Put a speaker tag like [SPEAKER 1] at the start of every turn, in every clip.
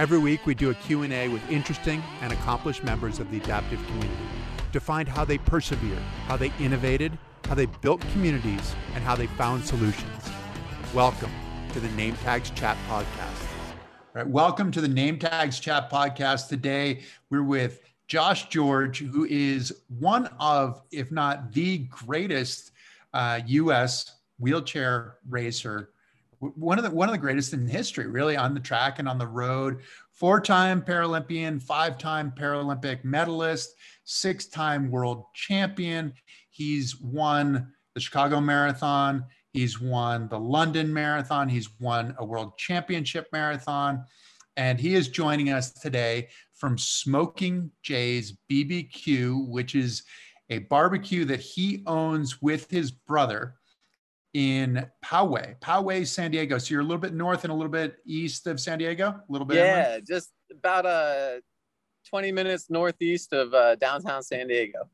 [SPEAKER 1] Every week we do a Q&A with interesting and accomplished members of the adaptive community to find how they persevered, how they innovated, how they built communities, and how they found solutions. Welcome to the Name Tags Chat Podcast. All right, welcome to the Name Tags Chat Podcast. Today we're with Josh George, who is one of, if not the greatest uh, U.S. wheelchair racer one of the one of the greatest in history, really, on the track and on the road. Four-time Paralympian, five-time Paralympic medalist, six-time world champion. He's won the Chicago Marathon. He's won the London Marathon. He's won a world championship marathon. And he is joining us today from Smoking Jay's BBQ, which is a barbecue that he owns with his brother in Poway, Poway, San Diego. So you're a little bit north and a little bit east of San Diego, a little bit.
[SPEAKER 2] Yeah, inland? just about uh, 20 minutes northeast of uh, downtown San Diego.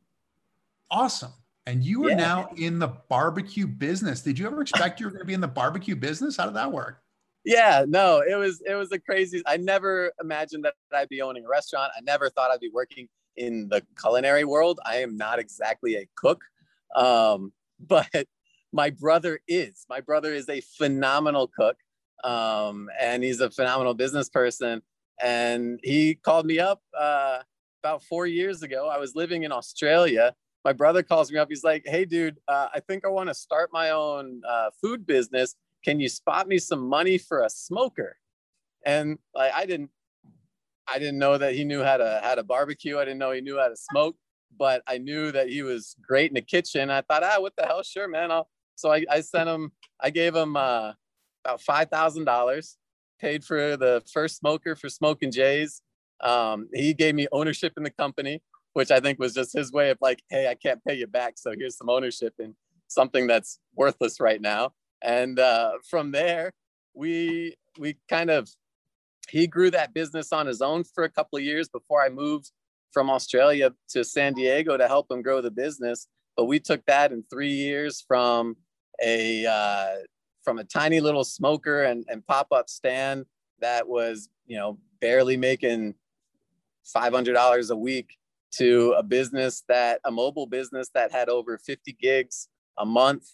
[SPEAKER 1] Awesome. And you are yeah. now in the barbecue business. Did you ever expect you were going to be in the barbecue business? How did that work?
[SPEAKER 2] Yeah, no, it was it was a crazy. I never imagined that I'd be owning a restaurant. I never thought I'd be working in the culinary world. I am not exactly a cook, um, but my brother is. My brother is a phenomenal cook, um, and he's a phenomenal business person. And he called me up uh, about four years ago. I was living in Australia. My brother calls me up. He's like, "Hey, dude, uh, I think I want to start my own uh, food business. Can you spot me some money for a smoker?" And like, I didn't, I didn't know that he knew how to how to barbecue. I didn't know he knew how to smoke but I knew that he was great in the kitchen. I thought, ah, what the hell? Sure, man. I'll so I, I sent him, I gave him uh, about $5,000, paid for the first smoker for Smoking Jays. Um, he gave me ownership in the company, which I think was just his way of like, hey, I can't pay you back. So here's some ownership in something that's worthless right now. And uh, from there, we we kind of he grew that business on his own for a couple of years before I moved from Australia to San Diego to help him grow the business. But we took that in three years from a uh, from a tiny little smoker and, and pop-up stand that was you know barely making $500 a week to a business that a mobile business that had over 50 gigs a month.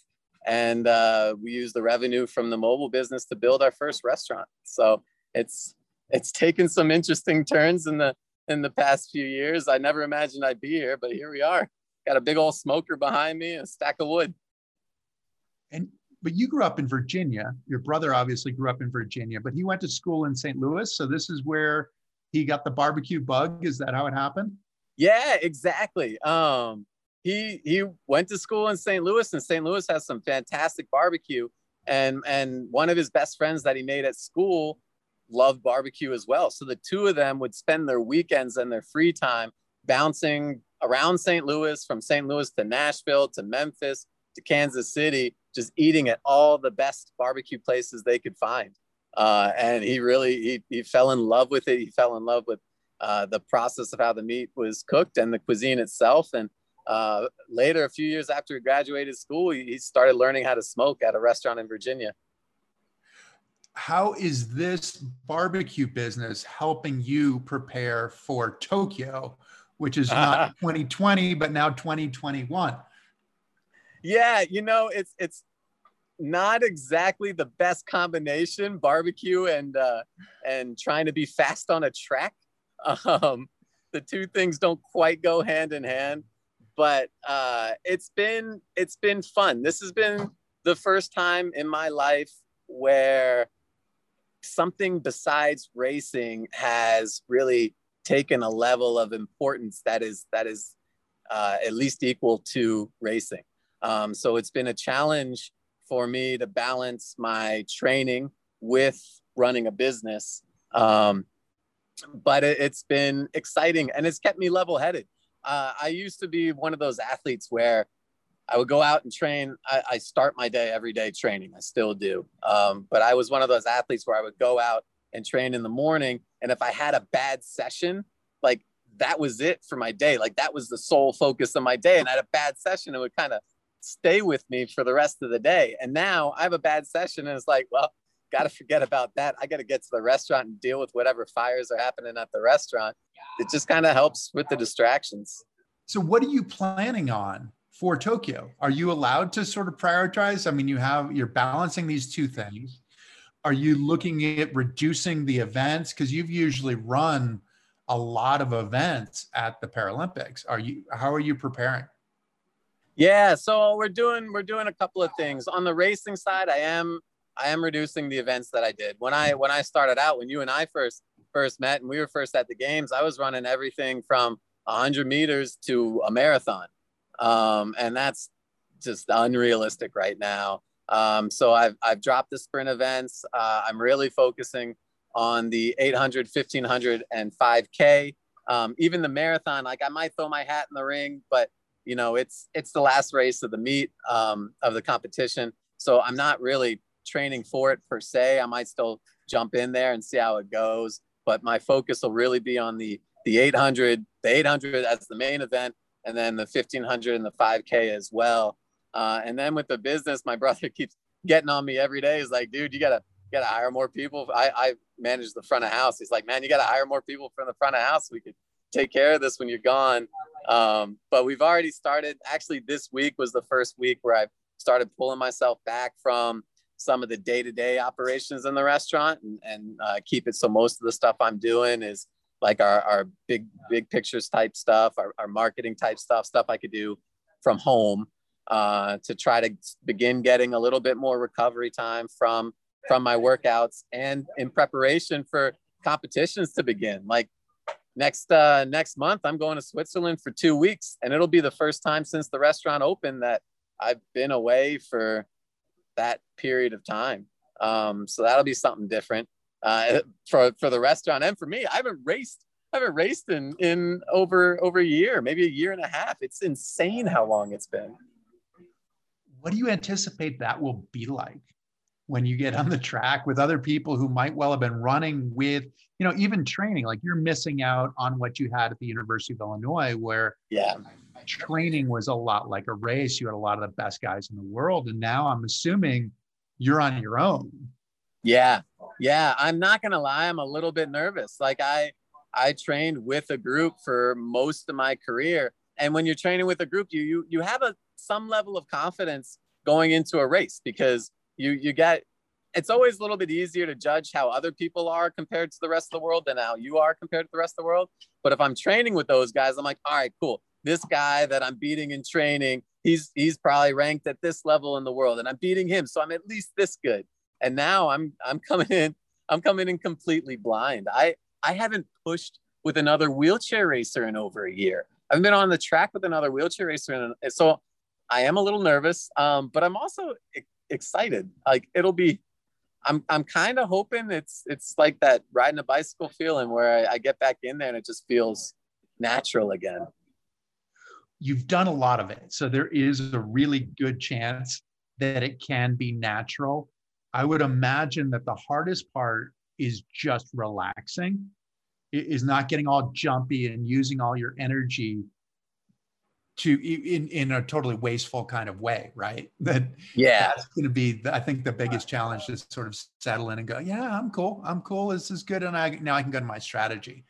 [SPEAKER 2] And uh, we used the revenue from the mobile business to build our first restaurant. So it's it's taken some interesting turns in the in the past few years. I never imagined i'd be here but here we are. Got a big old smoker behind me a stack of wood
[SPEAKER 1] and but you grew up in Virginia. Your brother obviously grew up in Virginia, but he went to school in St. Louis. So this is where he got the barbecue bug. Is that how it happened?
[SPEAKER 2] Yeah, exactly. Um, he he went to school in St. Louis, and St. Louis has some fantastic barbecue. And and one of his best friends that he made at school loved barbecue as well. So the two of them would spend their weekends and their free time bouncing around St. Louis, from St. Louis to Nashville to Memphis to Kansas City, just eating at all the best barbecue places they could find. Uh, and he really he, he fell in love with it. He fell in love with uh, the process of how the meat was cooked and the cuisine itself. And uh, later, a few years after he graduated school, he, he started learning how to smoke at a restaurant in Virginia.
[SPEAKER 1] How is this barbecue business helping you prepare for Tokyo, which is not 2020 but now 2021?
[SPEAKER 2] Yeah, you know, it's it's not exactly the best combination, barbecue and uh, and trying to be fast on a track. Um, the two things don't quite go hand in hand, but uh, it's been it's been fun. This has been the first time in my life where something besides racing has really taken a level of importance that is that is uh, at least equal to racing. Um, so it's been a challenge for me to balance my training with running a business. Um, but it, has been exciting and it's kept me level headed. Uh, I used to be one of those athletes where I would go out and train. I, I start my day every day training. I still do. Um, but I was one of those athletes where I would go out and train in the morning. And if I had a bad session, like that was it for my day. Like that was the sole focus of my day. And I had a bad session, it would kind of stay with me for the rest of the day. And now I have a bad session and it's like, well, got to forget about that. I got to get to the restaurant and deal with whatever fires are happening at the restaurant. It just kind of helps with the distractions.
[SPEAKER 1] So, what are you planning on for Tokyo? Are you allowed to sort of prioritize? I mean, you have you're balancing these two things. Are you looking at reducing the events because you've usually run a lot of events at the Paralympics? Are you how are you preparing?
[SPEAKER 2] Yeah, so we're doing we're doing a couple of things on the racing side. I am I am reducing the events that I did when I when I started out when you and I first first met and we were first at the games. I was running everything from 100 meters to a marathon, um, and that's just unrealistic right now. Um, so I've I've dropped the sprint events. Uh, I'm really focusing on the 800, 1500, and 5K. Um, even the marathon, like I might throw my hat in the ring, but you know it's it's the last race of the meet um, of the competition. So i'm not really training for it per se. I might still jump in there and see how it goes but my focus will really be on the the 800 the 800 as the main event and then the 1500 and the 5k as well. Uh, and then with the business my brother keeps getting on me every day. He's like dude you gotta you gotta hire more people. I i manage the front of house. He's like man you gotta hire more people from the front of house. We could take care of this when you're gone um, but we've already started. Actually, this week was the first week where I started pulling myself back from some of the day-to-day operations in the restaurant and, and uh, keep it so most of the stuff i'm doing is like our, our big big pictures type stuff our, our marketing type stuff stuff i could do from home uh, to try to begin getting a little bit more recovery time from from my workouts and in preparation for competitions to begin like next uh, next month i'm going to switzerland for two weeks and it'll be the first time since the restaurant opened that i've been away for that period of time. Um, so that'll be something different uh, for for the restaurant and for me. I haven't raced i haven't raced in in over over a year maybe a year and a half. It's insane how long it's been.
[SPEAKER 1] What do you anticipate that will be like when you get on the track with other people who might well have been running with you know even training like you're missing out on what you had at the university of illinois where
[SPEAKER 2] yeah.
[SPEAKER 1] training was a lot like a race. You had a lot of the best guys in the world and now i'm assuming you're on your own.
[SPEAKER 2] Yeah. Yeah. I'm not gonna lie i'm a little bit nervous. Like i i trained with a group for most of my career and when you're training with a group you you, you have a some level of confidence going into a race because you you get it's always a little bit easier to judge how other people are compared to the rest of the world than how you are compared to the rest of the world. But if I'm training with those guys, I'm like, all right, cool. This guy that I'm beating in training, he's he's probably ranked at this level in the world, and I'm beating him, so I'm at least this good. And now I'm I'm coming in, I'm coming in completely blind. I I haven't pushed with another wheelchair racer in over a year. I've been on the track with another wheelchair racer, and so I am a little nervous. Um, but I'm also excited. Like it'll be, I'm I'm kind of hoping it's it's like that riding a bicycle feeling where I, I get back in there and it just feels natural again.
[SPEAKER 1] You've done a lot of it, so there is a really good chance that it can be natural. I would imagine that the hardest part is just relaxing, is not getting all jumpy and using all your energy to in in a totally wasteful kind of way right? That
[SPEAKER 2] yeah.
[SPEAKER 1] that's going to be i think the biggest challenge is sort of settle in and go yeah i'm cool. I'm cool. This is good and i now i can go to my strategy.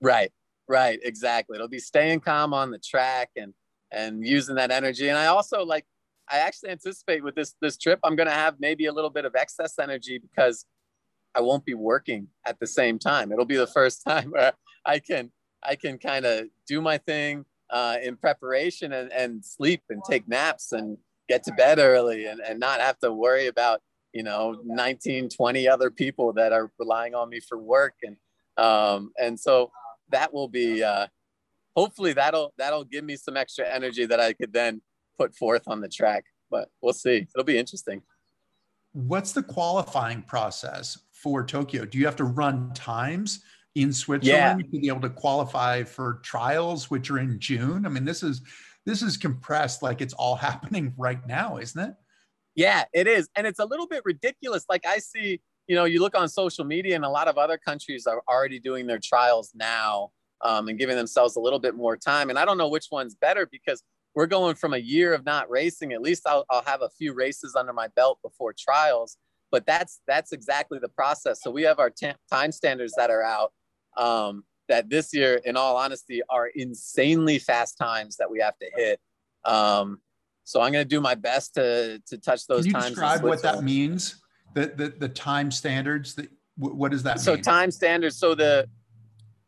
[SPEAKER 2] Right. Right. Exactly. It'll be staying calm on the track and and using that energy. And i also like i actually anticipate with this this trip i'm going to have maybe a little bit of excess energy because i won't be working at the same time. It'll be the first time where i can i can kind of do my thing uh, in preparation and, and sleep and take naps and get to bed early and, and not have to worry about you know 19 20 other people that are relying on me for work. And um, and so that will be uh, hopefully that'll that'll give me some extra energy that i could then put forth on the track but we'll see. It'll be interesting.
[SPEAKER 1] What's the qualifying process for tokyo? Do you have to run times in Switzerland yeah. to be able to qualify for trials, which are in June. I mean, this is this is compressed like it's all happening right now, isn't it?
[SPEAKER 2] Yeah, it is, and it's a little bit ridiculous. Like I see, you know, you look on social media, and a lot of other countries are already doing their trials now um, and giving themselves a little bit more time. And I don't know which one's better because we're going from a year of not racing. At least I'll, I'll have a few races under my belt before trials. but that's that's exactly the process. So we have our t- time standards that are out. Um, that this year, in all honesty, are insanely fast times that we have to hit. Um, so I'm going to do my best to to touch those
[SPEAKER 1] Can you
[SPEAKER 2] times.
[SPEAKER 1] describe what that means? The, the the time standards that what does that
[SPEAKER 2] so
[SPEAKER 1] mean?
[SPEAKER 2] So time standards. So the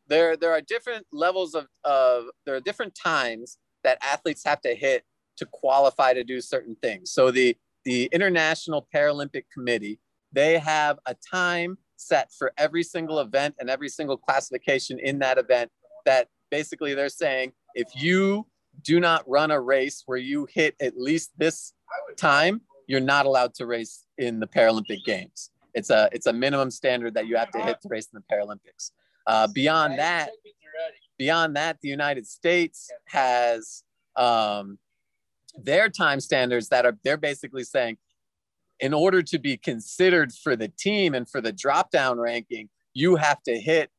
[SPEAKER 2] there there are different levels of of there are different times that athletes have to hit to qualify to do certain things. So the the International Paralympic Committee they have a time set for every single event and every single classification in that event that basically they're saying if you do not run a race where you hit at least this time you're not allowed to race in the paralympic games. It's a it's a minimum standard that you have to hit to race in the paralympics. Uh, beyond that beyond that the united states has um, their time standards that are they're basically saying in order to be considered for the team and for the drop down ranking, you have to hit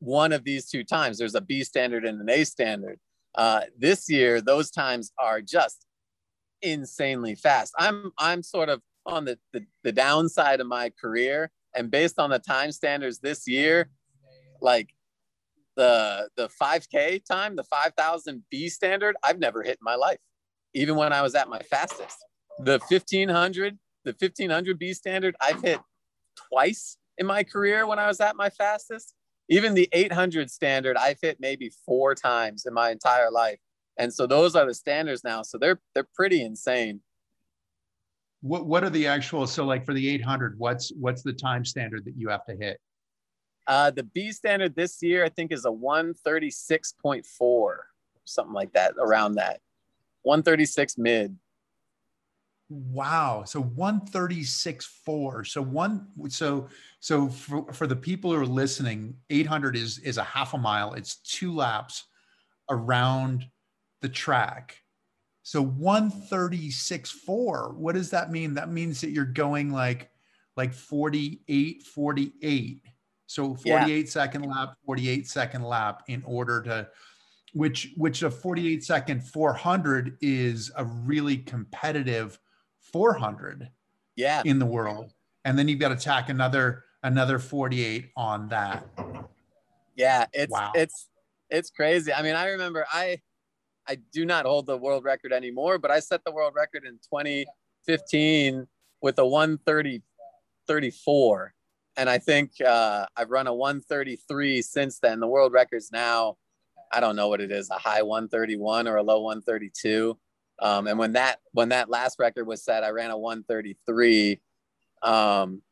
[SPEAKER 2] one of these two times. There's a B standard and an A standard. Uh, this year, those times are just insanely fast. I'm I'm sort of on the, the the downside of my career, and based on the time standards this year, like the the 5K time, the 5,000 B standard, I've never hit in my life, even when I was at my fastest. The 1500 the 1500 B standard, I've hit twice in my career when I was at my fastest. Even the 800 standard, I've hit maybe four times in my entire life. And so those are the standards now. So they're they're pretty insane.
[SPEAKER 1] What what are the actual so like for the 800 what's what's the time standard that you have to hit?
[SPEAKER 2] Uh, the B standard this year I think is a 136.4 something like that around that. 136 mid.
[SPEAKER 1] Wow. So 136.4. So one so so for, for the people who are listening, 800 is is a half a mile. It's two laps around the track. So 136.4. What does that mean? That means that you're going like like 48 48. So 48 yeah. second lap, 48 second lap in order to which which a 48 second 400 is a really competitive 400
[SPEAKER 2] yeah.
[SPEAKER 1] in the world and then you've got to tack another another 48 on that.
[SPEAKER 2] Yeah it's wow. it's it's crazy. I mean i remember i i do not hold the world record anymore but i set the world record in 2015 with a 130 34 and i think uh, i've run a 133 since then. The world record's now i don't know what it is a high 131 or a low 132 um, and when that when that last record was set, I ran a 133. Um,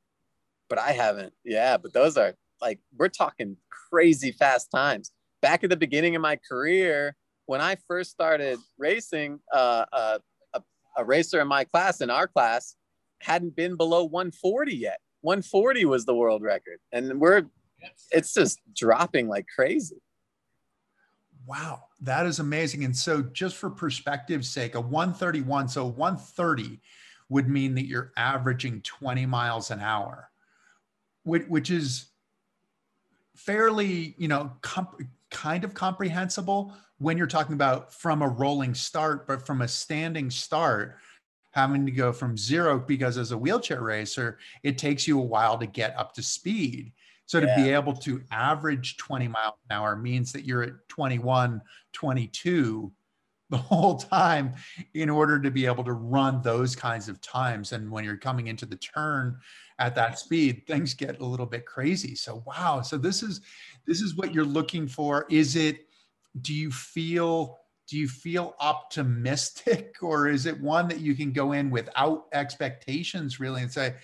[SPEAKER 2] but I haven't. Yeah, but those are like we're talking crazy fast times. Back at the beginning of my career, when I first started racing, uh, uh, a, a racer in my class, in our class, hadn't been below 140 yet. 140 was the world record, and we're it's just dropping like crazy.
[SPEAKER 1] Wow, that is amazing. And so, just for perspective's sake, a 131, so 130 would mean that you're averaging 20 miles an hour, which, which is fairly, you know, comp- kind of comprehensible when you're talking about from a rolling start, but from a standing start, having to go from zero because as a wheelchair racer, it takes you a while to get up to speed. So to yeah. be able to average 20 miles an hour means that you're at 21, 22 the whole time in order to be able to run those kinds of times. And when you're coming into the turn at that speed, things get a little bit crazy. So wow. So this is this is what you're looking for. Is it do you feel do you feel optimistic or is it one that you can go in without expectations really and say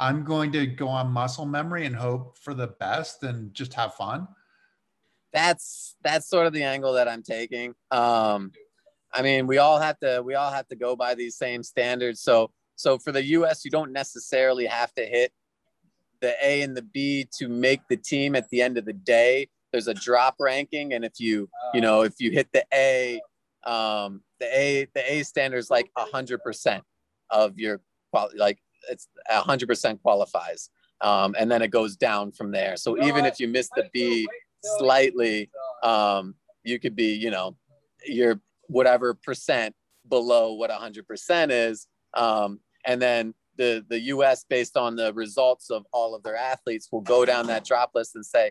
[SPEAKER 1] i'm going to go on muscle memory and hope for the best and just have fun
[SPEAKER 2] that's that's sort of the angle that i'm taking. Um i mean we all have to we all have to go by these same standards. So so for the us you don't necessarily have to hit the a and the b to make the team at the end of the day. There's a drop ranking and if you you know if you hit the a um, the A the A standard is like a hundred percent of your quality, like it's a hundred percent qualifies, um, and then it goes down from there. So even if you miss the B slightly, um, you could be, you know, your whatever percent below what a hundred percent is, um, and then the the U.S. based on the results of all of their athletes will go down that drop list and say,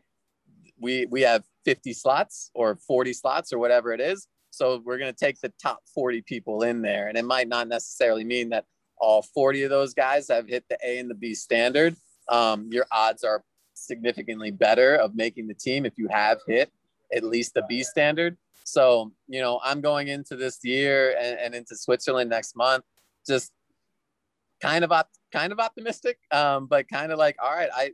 [SPEAKER 2] we we have 50 slots or 40 slots or whatever it is. So we're going to take the top 40 people in there, and it might not necessarily mean that all 40 of those guys have hit the A and the B standard. Um, your odds are significantly better of making the team if you have hit at least the B standard. So, you know, I'm going into this year and, and into Switzerland next month, just kind of op- kind of optimistic, um, but kind of like, all right, I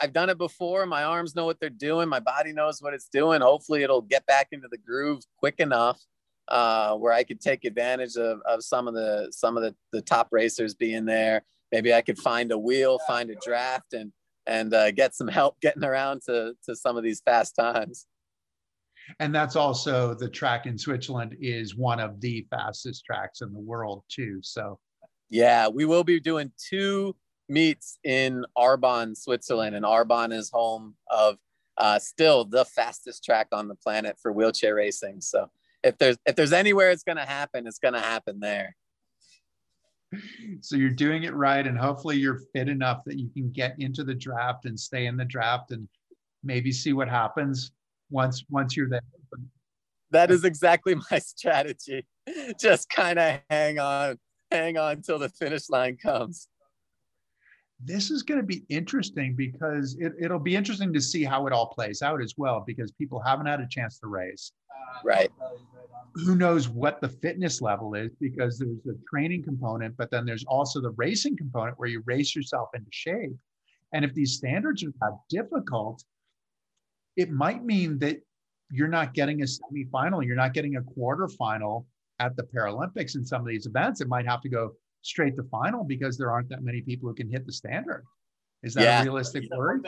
[SPEAKER 2] I've done it before. My arms know what they're doing. My body knows what it's doing. Hopefully, it'll get back into the groove quick enough uh, where I could take advantage of, of some of the some of the, the top racers being there. Maybe I could find a wheel, find a draft, and and uh, get some help getting around to to some of these fast times.
[SPEAKER 1] And that's also the track in Switzerland is one of the fastest tracks in the world too. So
[SPEAKER 2] yeah, we will be doing two meets in Arbon, Switzerland, and Arbon is home of uh, still the fastest track on the planet for wheelchair racing. So if there's if there's anywhere it's going to happen, it's going to happen there.
[SPEAKER 1] So you're doing it right, and hopefully you're fit enough that you can get into the draft and stay in the draft, and maybe see what happens once once you're there.
[SPEAKER 2] That is exactly my strategy. Just kind of hang on, hang on till the finish line comes.
[SPEAKER 1] This is going to be interesting because it, it'll be interesting to see how it all plays out as well because people haven't had a chance to race.
[SPEAKER 2] Right.
[SPEAKER 1] Who knows what the fitness level is because there's a training component, but then there's also the racing component where you race yourself into shape. And if these standards are that difficult, it might mean that you're not getting a semifinal, you're not getting a quarterfinal at the Paralympics in some of these events. It might have to go straight to final because there aren't that many people who can hit the standard. Is that yeah. a realistic worry?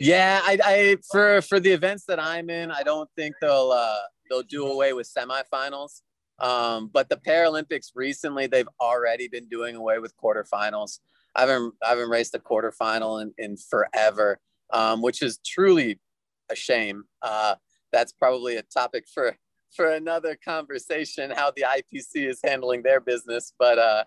[SPEAKER 2] Yeah, I, I for for the events that I'm in, I don't think they'll uh, they'll do away with semifinals. Um, but the Paralympics recently, they've already been doing away with quarterfinals. I haven't I haven't raced a quarterfinal in, in forever, um, which is truly a shame. Uh, that's probably a topic for for another conversation. How the IPC is handling their business, but uh,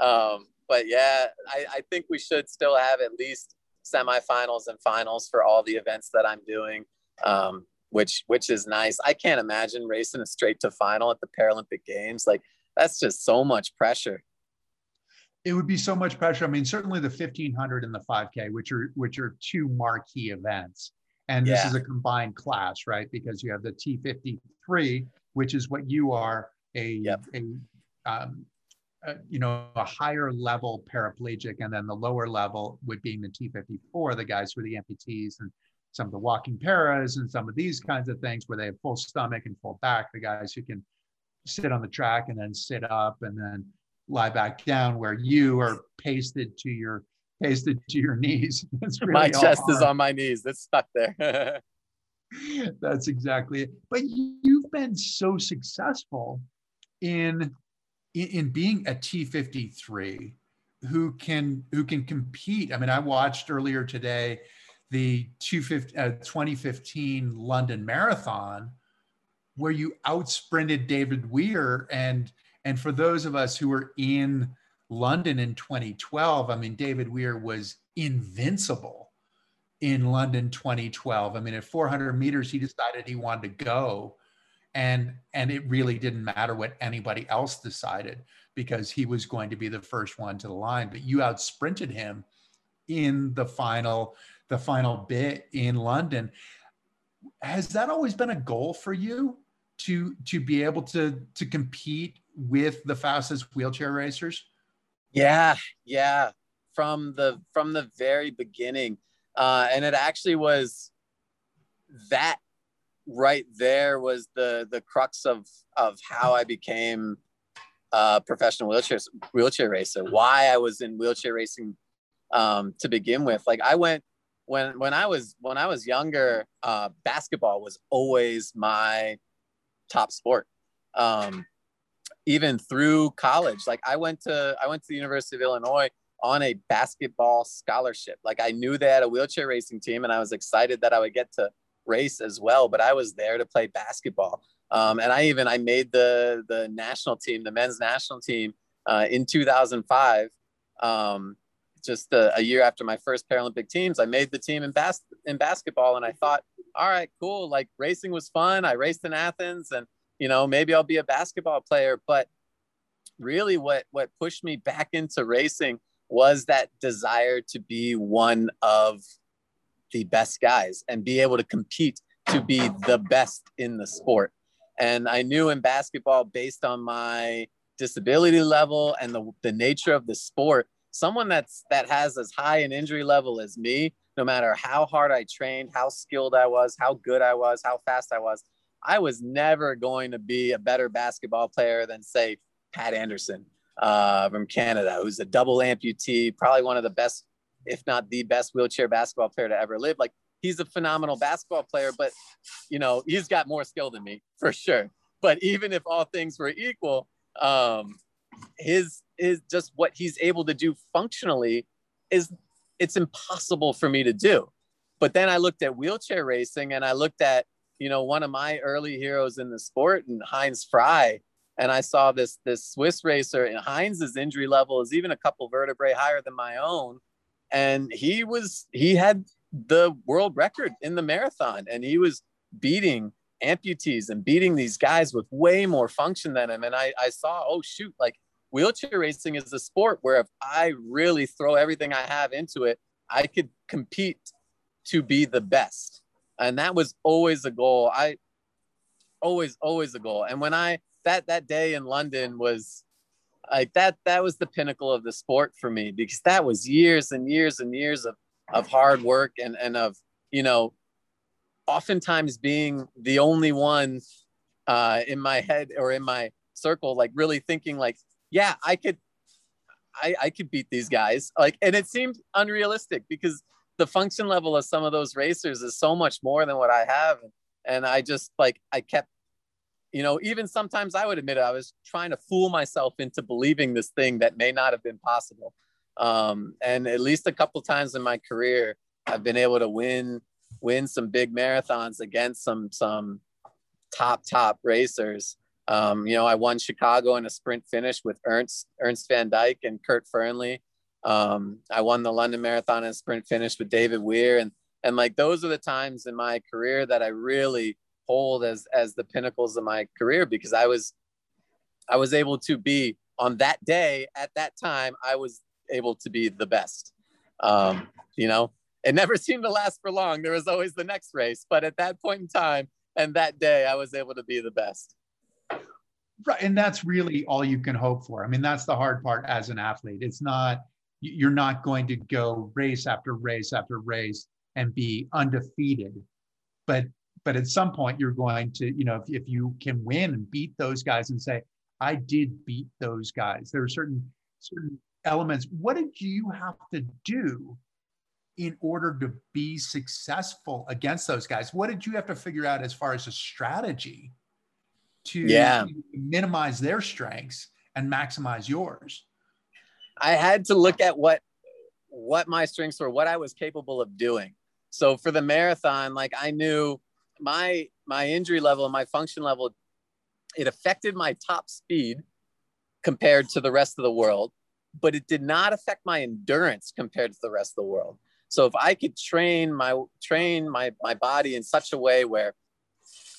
[SPEAKER 2] um, but yeah, I, I think we should still have at least semifinals and finals for all the events that I'm doing, um, which which is nice. I can't imagine racing a straight to final at the Paralympic Games. Like that's just so much pressure.
[SPEAKER 1] It would be so much pressure. I mean, certainly the 1500 and the 5K, which are which are two marquee events. And yeah. this is a combined class, right? Because you have the T53, which is what you are a, yep. a, um, a, you know, a higher level paraplegic, and then the lower level would being the T54, the guys who are the amputees and some of the walking paras and some of these kinds of things where they have full stomach and full back, the guys who can sit on the track and then sit up and then lie back down, where you are pasted to your pasted to your knees.
[SPEAKER 2] Really my chest hard. is on my knees. It's stuck there.
[SPEAKER 1] That's exactly it. But you've been so successful in, in in being a T53 who can who can compete. I mean, I watched earlier today the 2015 uh, London Marathon where you outsprinted David Weir and and for those of us who were in London in 2012, I mean, David Weir was invincible in London 2012. I mean, at 400 meters, he decided he wanted to go. And, and it really didn't matter what anybody else decided because he was going to be the first one to the line. But you outsprinted him in the final, the final bit in London. Has that always been a goal for you to to be able to to compete with the fastest wheelchair racers?
[SPEAKER 2] Yeah, yeah. From the from the very beginning, uh, and it actually was that right there was the the crux of of how I became a professional wheelchair wheelchair racer. Why I was in wheelchair racing um, to begin with. Like I went when when I was when I was younger, uh, basketball was always my top sport. Um, even through college. Like I went to I went to the University of Illinois on a basketball scholarship. Like I knew they had a wheelchair racing team, and I was excited that I would get to race as well. But I was there to play basketball, um, and I even I made the the national team, the men's national team, uh, in 2005. Um, just a, a, year after my first Paralympic teams, I made the team in bas- in basketball, and I thought, all right, cool. Like racing was fun. I raced in Athens, and you know maybe I'll be a basketball player. But really, what what pushed me back into racing was that desire to be one of the best guys and be able to compete to be the best in the sport. And I knew in basketball, based on my disability level and the, the nature of the sport, someone that's that has as high an injury level as me, no matter how hard I trained, how skilled I was, how good I was, how fast I was, I was never going to be a better basketball player than say Pat Anderson uh, from Canada, who's a double amputee, probably one of the best, if not the best wheelchair basketball player to ever live. Like he's a phenomenal basketball player, but you know, he's got more skill than me for sure. But even if all things were equal, um, his is just what he's able to do functionally is it's impossible for me to do. But then I looked at wheelchair racing and I looked at, you know, one of my early heroes in the sport and Heinz Frey. And I saw this this Swiss racer and Heinz's injury level is even a couple vertebrae higher than my own. And he was he had the world record in the marathon and he was beating amputees and beating these guys with way more function than him. And I, I saw, oh shoot, like wheelchair racing is a sport where if I really throw everything I have into it, I could compete to be the best. And that was always a goal. I always, always a goal. And when I that that day in London was like that that was the pinnacle of the sport for me because that was years and years and years of of hard work and and of you know oftentimes being the only one uh, in my head or in my circle, like really thinking like, yeah, I could, I, I could beat these guys. Like, and it seemed unrealistic because the function level of some of those racers is so much more than what I have. And I just like, I kept, you know, even sometimes I would admit it, I was trying to fool myself into believing this thing that may not have been possible. Um, and at least a couple times in my career, I've been able to win win some big marathons against some some top top racers. Um, you know, I won Chicago in a sprint finish with Ernst Ernst Van Dyk and Kurt Fearnley. Um, I won the London Marathon in a sprint finish with David Weir, and and like those are the times in my career that I really hold as as the pinnacles of my career because I was I was able to be on that day at that time I was able to be the best. Um, you know, it never seemed to last for long. There was always the next race, but at that point in time and that day, I was able to be the best.
[SPEAKER 1] Right, and that's really all you can hope for. I mean, that's the hard part as an athlete. It's not you're not going to go race after race after race and be undefeated, but but at some point you're going to, you know, if, if you can win and beat those guys and say, I did beat those guys. There are certain certain elements. What did you have to do in order to be successful against those guys? What did you have to figure out as far as a strategy to
[SPEAKER 2] yeah.
[SPEAKER 1] minimize their strengths and maximize yours?
[SPEAKER 2] I had to look at what what my strengths were, what I was capable of doing. So for the marathon, like I knew my my injury level and my function level, it affected my top speed compared to the rest of the world, but it did not affect my endurance compared to the rest of the world. So if I could train my train my my body in such a way where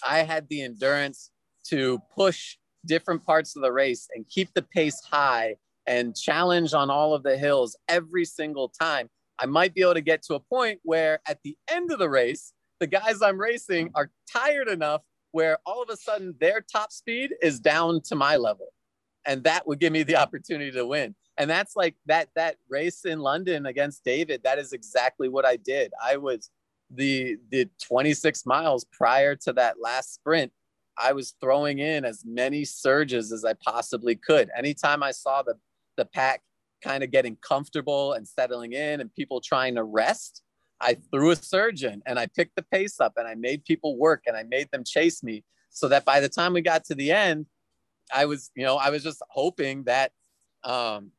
[SPEAKER 2] I had the endurance to push different parts of the race and keep the pace high and challenge on all of the hills every single time, I might be able to get to a point where at the end of the race, the guys I'm racing are tired enough where all of a sudden their top speed is down to my level. And that would give me the opportunity to win. And that's like that that race in london against david that is exactly what i did. I was the the 26 miles prior to that last sprint i was throwing in as many surges as i possibly could. Anytime i saw the the pack kind of getting comfortable and settling in and people trying to rest i threw a surgeon and i picked the pace up and i made people work and i made them chase me so that by the time we got to the end i was you know i was just hoping that um,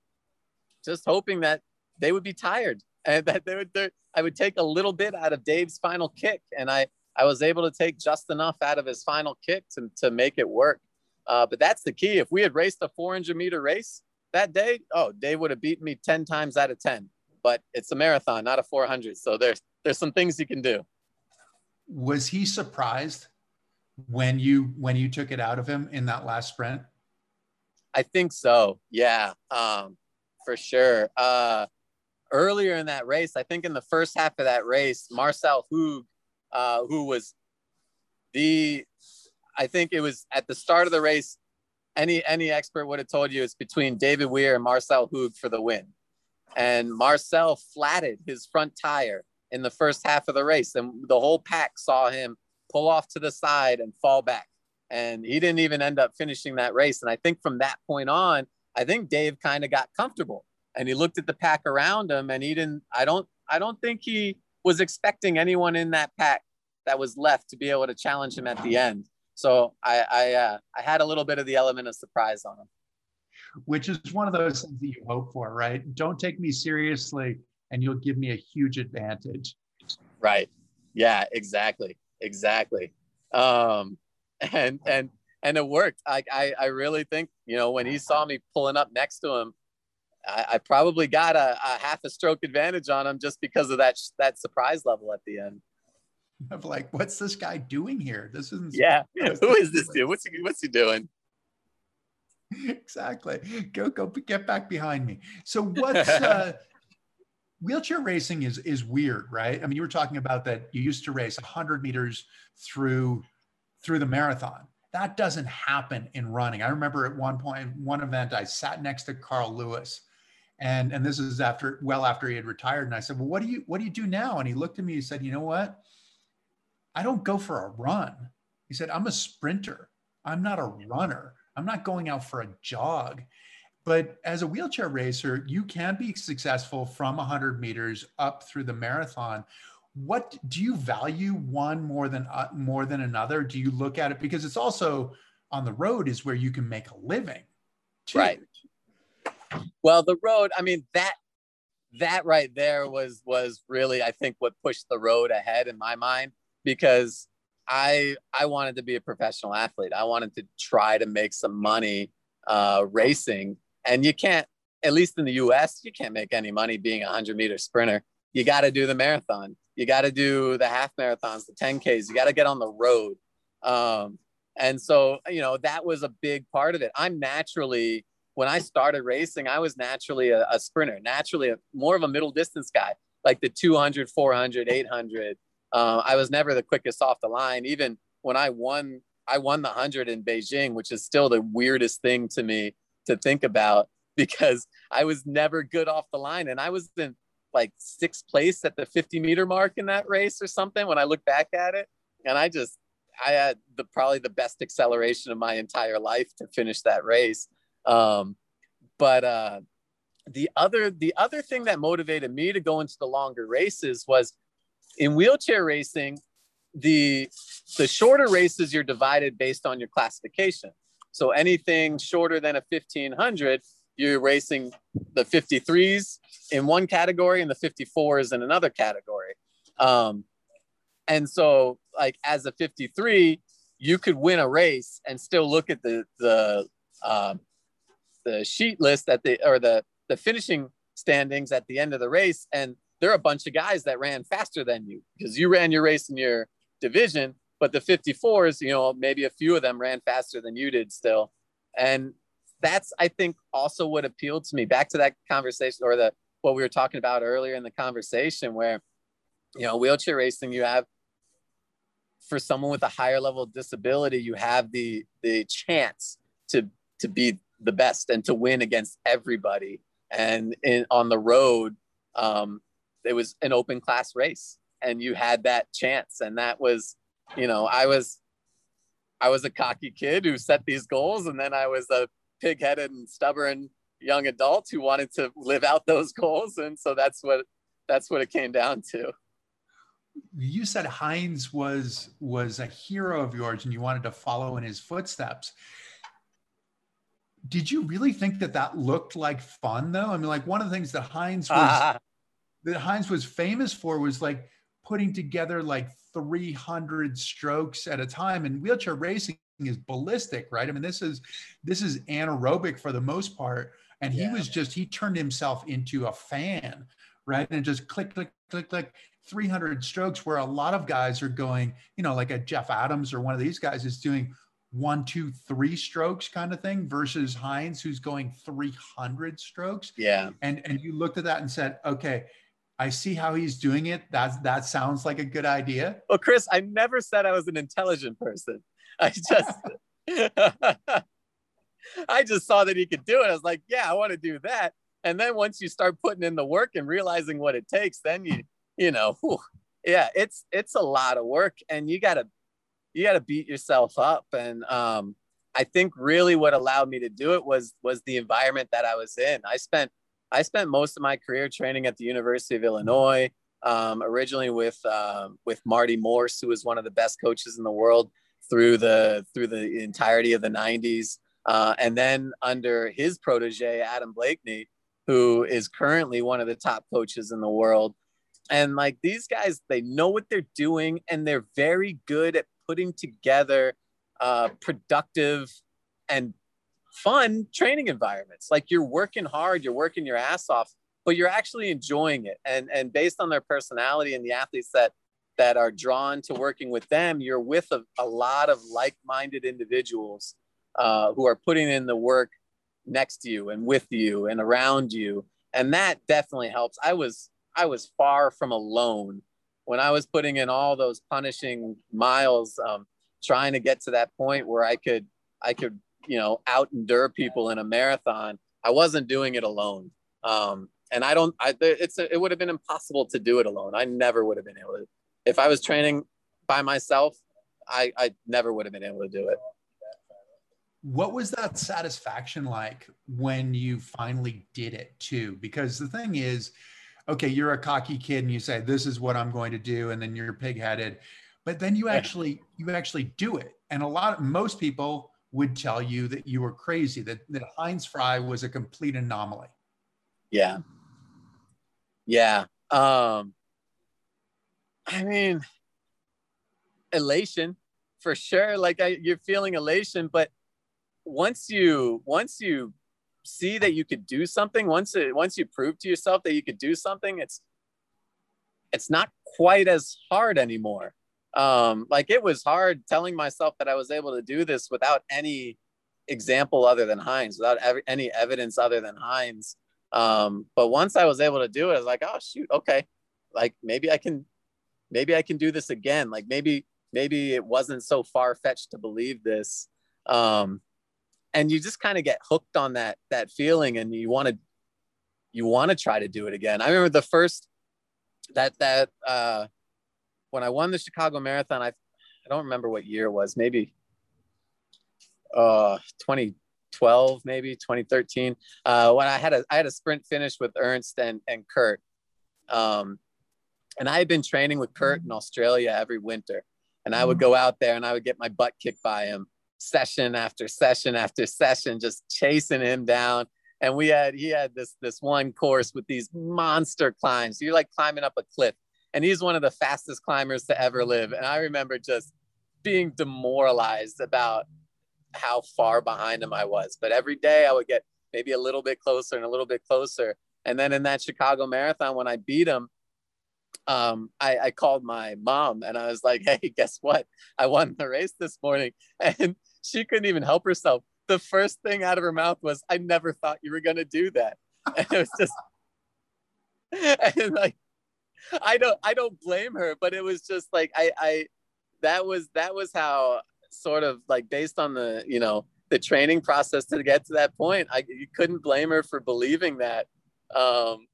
[SPEAKER 2] just hoping that they would be tired and that they would I would take a little bit out of Dave's final kick, and I I was able to take just enough out of his final kick to to make it work. Uh, but that's the key. If we had raced a 400 meter race, that day, oh, Dave would have beaten me 10 times out of 10. But it's a marathon, not a 400. So there's there's some things you can do.
[SPEAKER 1] Was he surprised when you when you took it out of him in that last sprint?
[SPEAKER 2] I think so. Yeah, um, for sure. Uh, earlier in that race, I think in the first half of that race, Marcel Hug, uh, who was the, I think it was at the start of the race, any any expert would have told you it's between David Weir and Marcel Hug for the win. And Marcel flatted his front tire in the first half of the race, and the whole pack saw him pull off to the side and fall back. And he didn't even end up finishing that race. And I think from that point on, I think Dave kind of got comfortable and he looked at the pack around him and he didn't I don't I don't think he was expecting anyone in that pack that was left to be able to challenge him at the end. So I I, uh, I had a little bit of the element of surprise on him.
[SPEAKER 1] Which is one of those things that you hope for, right? Don't take me seriously and you'll give me a huge advantage.
[SPEAKER 2] Right. Yeah, exactly. Exactly. Um and and and it worked. I, I I really think, you know, when he saw me pulling up next to him, I, I probably got a, a, half a stroke advantage on him just because of that that surprise level at the end.
[SPEAKER 1] Of like, what's this guy doing here? This isn't.
[SPEAKER 2] Yeah, who is this dude? What's he, what's he doing?
[SPEAKER 1] Exactly. Go go get back behind me. So what's uh, wheelchair racing is is weird, right? I mean, you were talking about that you used to race 100 meters through through the marathon. That doesn't happen in running. I remember at one point, one event, I sat next to Carl Lewis, and and this is after well after he had retired and i said well what do you what do you do now and he looked at me and said you know what i don't go for a run he said i'm a sprinter i'm not a runner i'm not going out for a jog but as a wheelchair racer you can be successful from 100 meters up through the marathon. What do you value one more than uh, more than another? Do you look at it? Because it's also on the road is where you can make a living
[SPEAKER 2] right. Well, the road, I mean, that that right there was was really I think what pushed the road ahead in my mind because I I wanted to be a professional athlete. I wanted to try to make some money uh, racing, and you can't. At least in the U.S., you can't make any money being a hundred meter sprinter. You got to do the marathon. You got to do the half marathons, the 10Ks. You got to get on the road. Um, and so, you know, that was a big part of it. I'm naturally when I started racing, I was naturally a, a sprinter, naturally a, more of a middle distance guy, like the 200, 400, 800. Uh, I was never the quickest off the line. Even when I won, I won the 100 in Beijing, which is still the weirdest thing to me to think about because I was never good off the line. And I was in like sixth place at the 50 meter mark in that race or something when I look back at it. And I just, I had the probably the best acceleration of my entire life to finish that race. Um, but uh, the other the other thing that motivated me to go into the longer races was in wheelchair racing the the shorter races you're divided based on your classification. So anything shorter than a 1500 you're racing the 53s in one category and the 54s in another category. Um, and so like as a 53 you could win a race and still look at the the um, the sheet list at the or the the finishing standings at the end of the race, and there are a bunch of guys that ran faster than you because you ran your race in your division, but the 54s, you know, maybe a few of them ran faster than you did still, and that's I think also what appealed to me. Back to that conversation or the what we were talking about earlier in the conversation, where you know wheelchair racing, you have for someone with a higher level of disability, you have the the chance to to be the best and to win against everybody. And in, on the road, um, it was an open class race, and you had that chance. And that was, you know, I was, I was a cocky kid who set these goals, and then I was a pig-headed and stubborn young adult who wanted to live out those goals. And so that's what that's what it came down to
[SPEAKER 1] you said Heinz was was a hero of yours and you wanted to follow in his footsteps did you really think that that looked like fun though? I mean, like one of the things that Heinz was that Heinz was famous for was like putting together like 300 strokes at a time and wheelchair racing is ballistic, right? I mean, this is this is anaerobic for the most part. And he yeah. was just, he turned himself into a fan, right? And just click, click, click, click, 300 strokes, where a lot of guys are going, you know, like a Jeff Adams or one of these guys is doing one, two, three strokes kind of thing versus Heinz, who's going 300 strokes.
[SPEAKER 2] Yeah.
[SPEAKER 1] And and you looked at that and said, okay, I see how he's doing it. That's that sounds like a good idea.
[SPEAKER 2] Well, Chris, I never said I was an intelligent person. I just I just saw that he could do it. I was like, yeah, I want to do that. And then once you start putting in the work and realizing what it takes, then you, you know, whew, yeah, it's it's a lot of work, and you gotta you gotta beat yourself up. And um, I think really what allowed me to do it was was the environment that I was in. I spent I spent most of my career training at the University of Illinois. Um, originally with uh, with Marty Morse, who was one of the best coaches in the world through the through the entirety of the 90s. Uh, and then under his protege, Adam Bleakney, who is currently one of the top coaches in the world. And like these guys, they know what they're doing and they're very good at putting together uh, productive and fun training environments. Like you're working hard, you're working your ass off, but you're actually enjoying it. And, and based on their personality and the athletes that that are drawn to working with them, you're with a, a lot of like-minded individuals uh, who are putting in the work next to you and with you and around you, and that definitely helps. I was I was far from alone when I was putting in all those punishing miles, um, trying to get to that point where I could I could you know out endure people in a marathon. I wasn't doing it alone. Um, and I don't, I, it's, a, it would have been impossible to do it alone. I never would have been able to if I was training by myself, I, I never would have been able to do it.
[SPEAKER 1] What was that satisfaction like when you finally did it too? Because the thing is, okay, you're a cocky kid and you say, this is what I'm going to do. And then you're pigheaded, but then you actually, you actually do it. And a lot of, most people would tell you that you were crazy, that, that Heinz Frei was a complete anomaly.
[SPEAKER 2] Yeah. Yeah. Um, I mean, elation for sure. Like I, you're feeling elation, but once you once you see that you could do something, once it once you prove to yourself that you could do something, it's it's not quite as hard anymore. Um, like it was hard telling myself that I was able to do this without any example other than Heinz, without ev- any evidence other than Heinz. Um, but once I was able to do it, I was like, oh shoot, okay, like maybe I can maybe I can do this again. Like maybe maybe it wasn't so far fetched to believe this. Um, and you just kind of get hooked on that that feeling, and you want to you want to try to do it again. I remember the first that that uh, when I won the Chicago Marathon. I I don't remember what year it was. Maybe uh 2012 maybe 2013 uh when i had a i had a sprint finish with ernst and and kurt um and I had been training with Kurt in Australia every winter. And I would mm. go out there and I would get my butt kicked by him session after session after session, just chasing him down. And we had, he had this, this one course with these monster climbs. You're like climbing up a cliff. And he's one of the fastest climbers to ever live. And I remember just being demoralized about how far behind him I was. But every day I would get maybe a little bit closer and a little bit closer. And then in that Chicago marathon, when I beat him, um, I, I called my mom and I was like, hey, guess what? I won the race this morning. And she couldn't even help herself. The first thing out of her mouth was, I never thought you were going to do that. And it was just, and like, I don't, I don't blame her, but it was just like, I, I, that was, that was how sort of like based on the, you know, the training process to get to that point, I, you couldn't blame her for believing that. Um,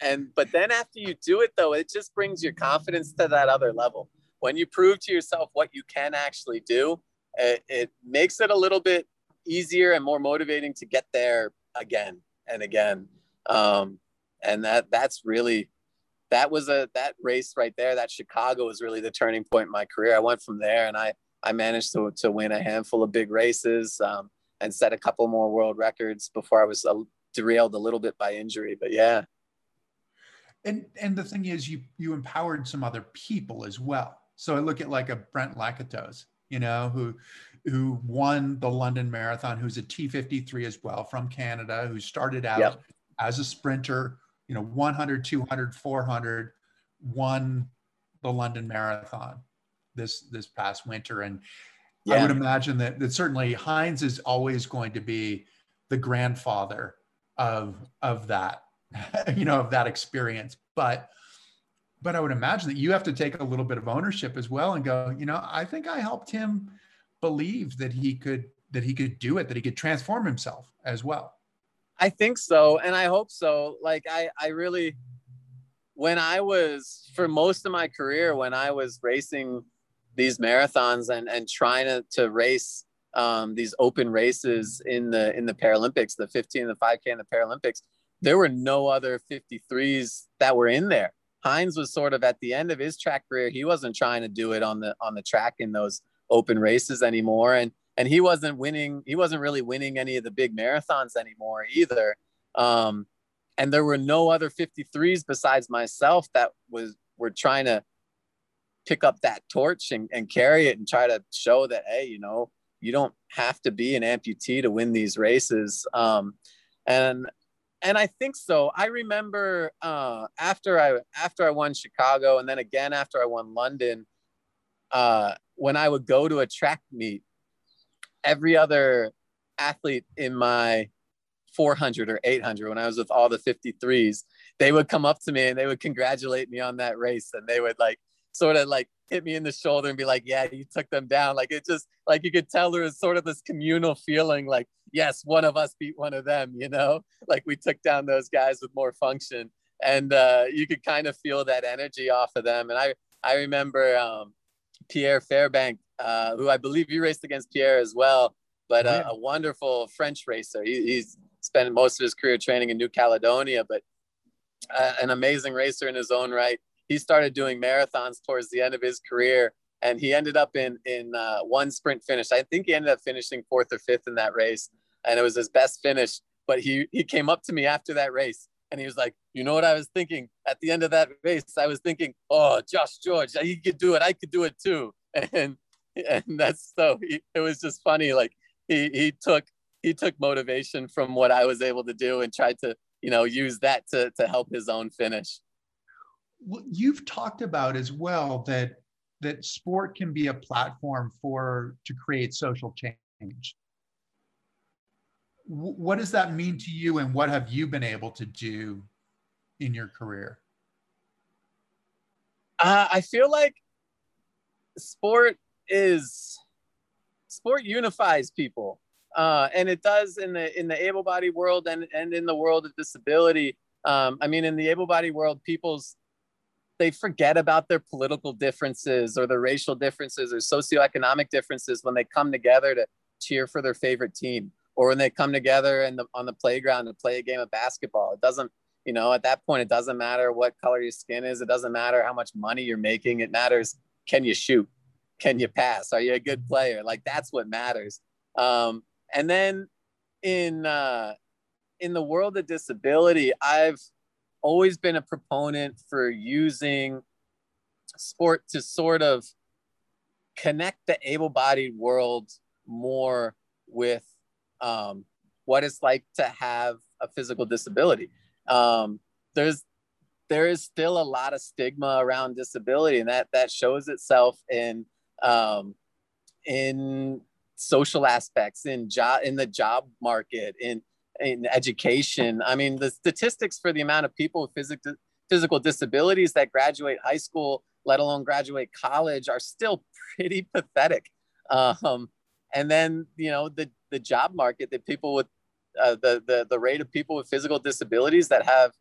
[SPEAKER 2] and but then after you do it though it just brings your confidence to that other level when you prove to yourself what you can actually do it, it makes it a little bit easier and more motivating to get there again and again um, and that that's really that was a that race right there that chicago was really the turning point in my career. I went from there and i i managed to, to win a handful of big races um, and set a couple more world records before i was uh, derailed a little bit by injury but yeah.
[SPEAKER 1] And and the thing is you you empowered some other people as well. So i look at like a brent lakatos you know, who who won the London Marathon, who's a T53 as well from Canada, who started out yep. as a sprinter, you know, 100, 200, 400, won the London Marathon this this past winter. And yeah. I would imagine that that certainly Heinz is always going to be the grandfather of of that, you know, of that experience. But but I would imagine that you have to take a little bit of ownership as well and go, you know, I think I helped him believe that he could that he could do it, that he could transform himself as well.
[SPEAKER 2] I think so, and I hope so. Like I, I really, when I was for most of my career, when I was racing these marathons and and trying to, to race um, these open races in the in the Paralympics, the 15, the 5K, and the Paralympics, there were no other 53s that were in there. Heinz was sort of at the end of his track career. He wasn't trying to do it on the on the track in those open races anymore, and and he wasn't winning. He wasn't really winning any of the big marathons anymore either. Um, and there were no other 53s besides myself that was were trying to pick up that torch and, and carry it and try to show that hey, you know, you don't have to be an amputee to win these races. Um, and and I think so. I remember uh, after I after I won Chicago, and then again after I won London, uh, when I would go to a track meet, every other athlete in my 400 or 800, when I was with all the 53s, they would come up to me and they would congratulate me on that race, and they would like sort of like hit me in the shoulder and be like, "Yeah, you took them down." Like it just like you could tell there was sort of this communal feeling, like, "Yes, one of us beat one of them," you know, like we took down those guys with more function, and uh, you could kind of feel that energy off of them. And I I remember um, Pierre Fairbank, uh, who I believe you raced against Pierre as well, but uh, a wonderful French racer. He, he's spent most of his career training in New Caledonia, but uh, an amazing racer in his own right he started doing marathons towards the end of his career and he ended up in in uh, one sprint finish. I think he ended up finishing fourth or fifth in that race, and it was his best finish. But he he came up to me after that race, and he was like, "You know what I was thinking at the end of that race? I was thinking, oh, Josh George, he could do it. I could do it too." And and that's so. He, it was just funny. Like he he took he took motivation from what I was able to do and tried to you know use that to to help his own finish Well
[SPEAKER 1] you've talked about as well that that sport can be a platform for to create social change what does that mean to you and what have you been able to do in your career
[SPEAKER 2] uh, i feel like sport is sport unifies people uh, and it does in the in the able-bodied world and, and in the world of disability um, i mean in the able-bodied world people's they forget about their political differences or their racial differences or socioeconomic differences when they come together to cheer for their favorite team or when they come together the, on the playground to play a game of basketball. It doesn't, you know, at that point, it doesn't matter what color your skin is. It doesn't matter how much money you're making. It matters, can you shoot? Can you pass? Are you a good player? Like that's what matters. Um, and then in, uh, in the world of disability, I've always been a proponent for using sport to sort of connect the able-bodied world more with um, what it's like to have a physical disability. Um, there's there is still a lot of stigma around disability, and that that shows itself in um, in social aspects, in job in the job market, in in education. I mean, the statistics for the amount of people with physical physical disabilities that graduate high school, let alone graduate college, are still pretty pathetic. Um, and then you know the the job market that people with uh, the, the the rate of people with physical disabilities that have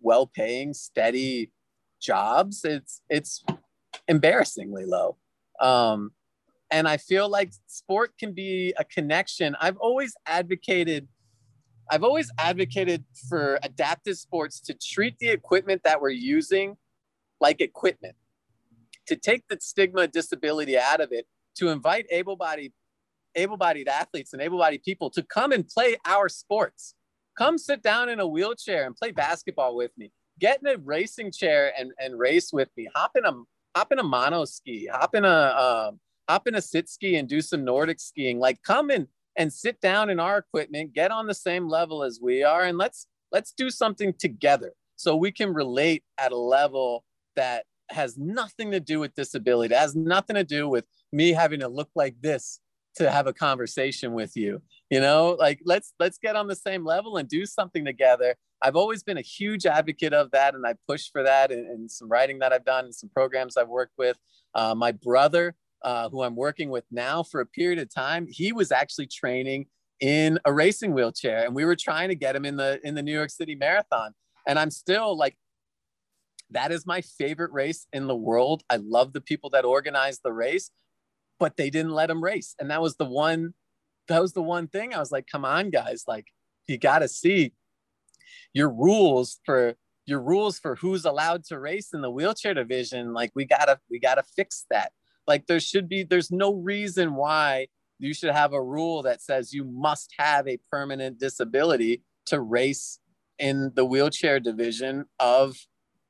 [SPEAKER 2] well-paying, steady jobs, it's it's embarrassingly low. Um, and I feel like sport can be a connection. I've always advocated I've always advocated for adaptive sports to treat the equipment that we're using like equipment, to take the stigma of disability out of it, to invite able-bodied able-bodied athletes and able-bodied people to come and play our sports. Come sit down in a wheelchair and play basketball with me. Get in a racing chair and, and race with me. Hop in a hop in a mono ski. Hop in a um, hop in a sit ski and do some Nordic skiing. Like come in and sit down in our equipment, get on the same level as we are, and let's let's do something together so we can relate at a level that has nothing to do with disability. It has nothing to do with me having to look like this to have a conversation with you. You know, like let's let's get on the same level and do something together. I've always been a huge advocate of that, and I push for that in, in some writing that I've done and some programs I've worked with. Uh, my brother, uh, who I'm working with now for a period of time, he was actually training in a racing wheelchair, and we were trying to get him in the in the New York City Marathon. And I'm still like that is my favorite race in the world. I love the people that organized the race, but they didn't let him race. And that was the one, that was the one thing I was like, come on, guys, like you got to see your rules for your rules for who's allowed to race in the wheelchair division. Like we gotta, we gotta fix that. Like there should be, there's no reason why you should have a rule that says you must have a permanent disability to race in the wheelchair division of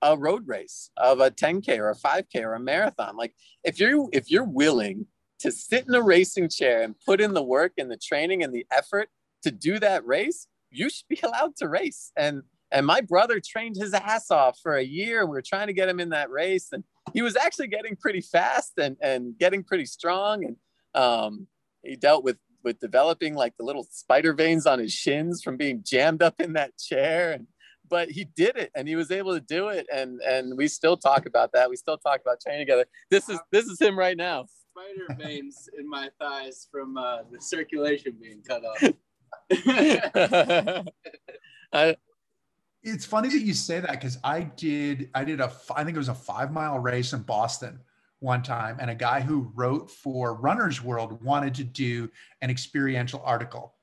[SPEAKER 2] a road race of a 10k or a 5k or a marathon like if you're if you're willing to sit in a racing chair and put in the work and the training and the effort to do that race you should be allowed to race. And and my brother trained his ass off for a year. We were trying to get him in that race and he was actually getting pretty fast and and getting pretty strong. And um, he dealt with with developing like the little spider veins on his shins from being jammed up in that chair. And but he did it and he was able to do it. And and we still talk about that. We still talk about training together. This is this is him right now
[SPEAKER 3] spider veins in my thighs from uh, the circulation being cut off
[SPEAKER 1] I, it's funny that you say that because i did i did a i think it was a five mile race in boston one time and a guy who wrote for runner's world wanted to do an experiential article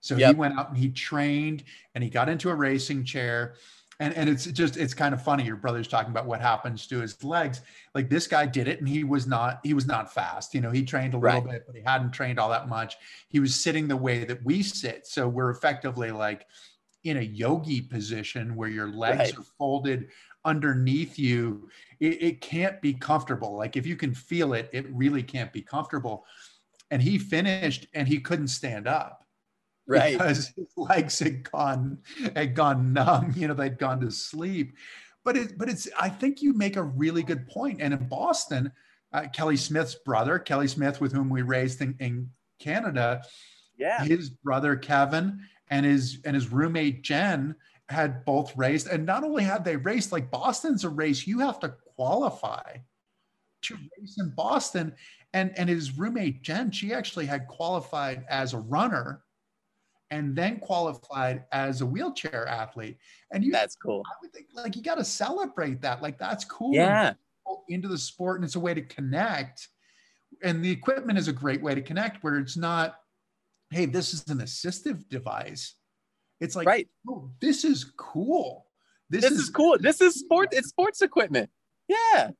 [SPEAKER 1] so yep. he went out and he trained and he got into a racing chair. And, and it's just it's kind of funny. Your brother's talking about what happens to his legs. Like this guy did it, and he was not he was not fast. You know, he trained a little right. bit, but he hadn't trained all that much. He was sitting the way that we sit, so we're effectively like in a yogi position where your legs right. are folded underneath you. It, it can't be comfortable. Like if you can feel it, it really can't be comfortable. And he finished, and he couldn't stand up
[SPEAKER 2] right.
[SPEAKER 1] because his legs had gone had gone numb you know they'd gone to sleep. But it but it's i think you make a really good point. And in boston uh, kelly smith's brother kelly smith with whom we raced in, in canada
[SPEAKER 2] yeah.
[SPEAKER 1] his brother kevin and his and his roommate jen had both raced and not only had they raced like boston's a race you have to qualify to race in boston. And and his roommate jen she actually had qualified as a runner and then qualified as a wheelchair athlete. And you
[SPEAKER 2] that's cool.
[SPEAKER 1] I would think like you got to celebrate that. Like that's cool.
[SPEAKER 2] Yeah.
[SPEAKER 1] Into the sport, and it's a way to connect. And the equipment is a great way to connect where it's not, hey, this is an assistive device. It's like,
[SPEAKER 2] right.
[SPEAKER 1] oh, this is cool.
[SPEAKER 2] This, this is, is cool. This is sport. It's sports equipment. Yeah.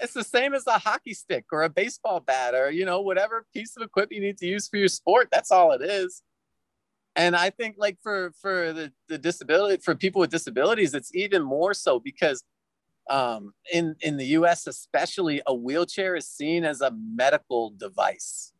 [SPEAKER 2] It's the same as a hockey stick or a baseball bat or, you know, whatever piece of equipment you need to use for your sport. That's all it is and i think like for for the, the disability for people with disabilities it's even more so because um, in in the us especially a wheelchair is seen as a medical device.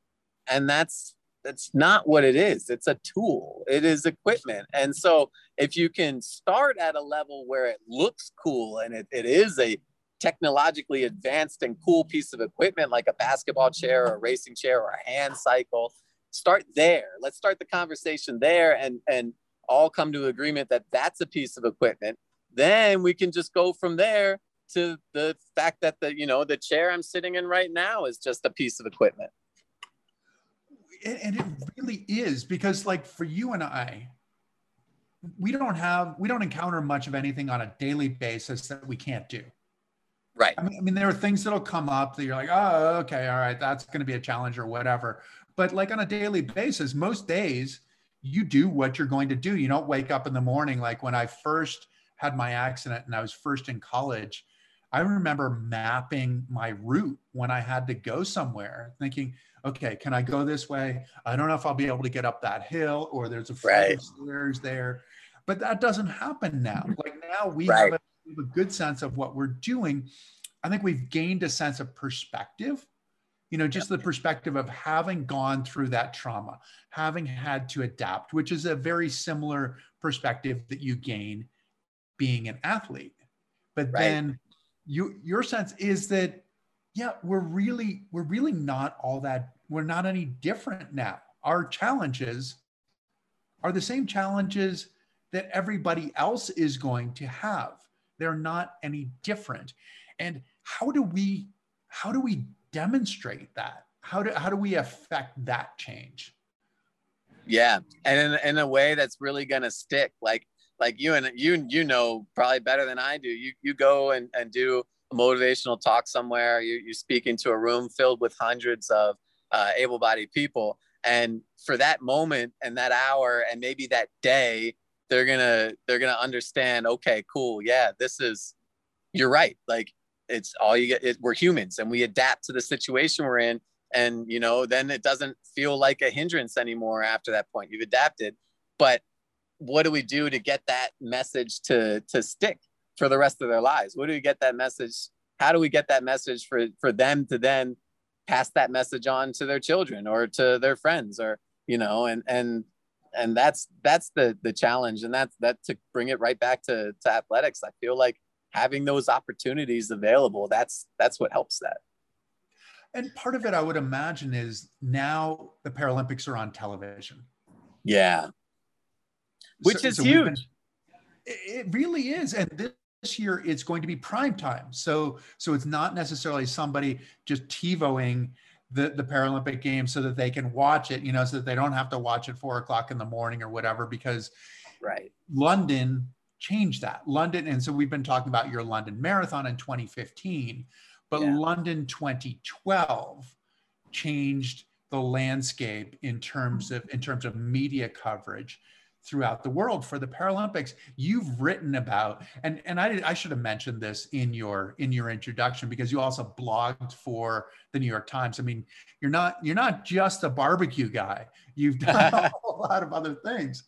[SPEAKER 2] And that's that's not what it is. It's a tool. It is equipment. And so if you can start at a level where it looks cool and it, it is a technologically advanced and cool piece of equipment like a basketball chair or a racing chair or a hand cycle start there. Let's start the conversation there and, and all come to agreement that that's a piece of equipment. Then we can just go from there to the fact that the, you know, the chair I'm sitting in right now is just a piece of equipment.
[SPEAKER 1] And it really is because like for you and I, we don't have, we don't encounter much of anything on a daily basis that we can't do.
[SPEAKER 2] Right.
[SPEAKER 1] I mean, I mean, there are things that'll come up that you're like, oh, okay, all right, that's going to be a challenge or whatever. But like on a daily basis, most days you do what you're going to do. You don't wake up in the morning like when I first had my accident and I was first in college. I remember mapping my route when I had to go somewhere, thinking, okay, can I go this way? I don't know if I'll be able to get up that hill or there's a right. of stairs there. But that doesn't happen now. Mm-hmm. Like now we right. have, a, we have a good sense of what we're doing. I think we've gained a sense of perspective you know just the perspective of having gone through that trauma having had to adapt which is a very similar perspective that you gain being an athlete. But right. then you your sense is that yeah we're really we're really not all that we're not any different now. Our challenges are the same challenges that everybody else is going to have. They're not any different. And how do we how do we demonstrate that? How do, how do we affect that change?
[SPEAKER 2] Yeah. And in, in a way that's really going to stick. Like, like you and you, you know, probably better than I do. You, you go and, and do a motivational talk somewhere. You, you speak into a room filled with hundreds of uh, able-bodied people. And for that moment and that hour and maybe that day, they're gonna they're gonna understand. Okay, cool. Yeah, this is. You're right. Like it's all you get. It, we're humans and we adapt to the situation we're in. And, you know, then it doesn't feel like a hindrance anymore after that point. You've adapted. But what do we do to get that message to, to stick for the rest of their lives? What do we get that message? How do we get that message for, for them to then pass that message on to their children or to their friends or, you know, and, and, and that's, that's the, the challenge. And that's, that to bring it right back to, to athletics. I feel like having those opportunities available that's that's what helps that.
[SPEAKER 1] And part of it i would imagine is now the paralympics are on television.
[SPEAKER 2] Yeah. Which so, is so huge. been,
[SPEAKER 1] it really is. And this year it's going to be prime time. So so it's not necessarily somebody just tivoing the, the Paralympic Games so that they can watch it, you know, so that they don't have to watch at four o'clock in the morning or whatever, because
[SPEAKER 2] right.
[SPEAKER 1] London change that. London, and so we've been talking about your London Marathon in 2015, but yeah. London 2012 changed the landscape in terms of in terms of media coverage throughout the world for the Paralympics. You've written about, and and I I should have mentioned this in your in your introduction because you also blogged for the New York Times. I mean, you're not you're not just a barbecue guy. You've done a whole lot of other things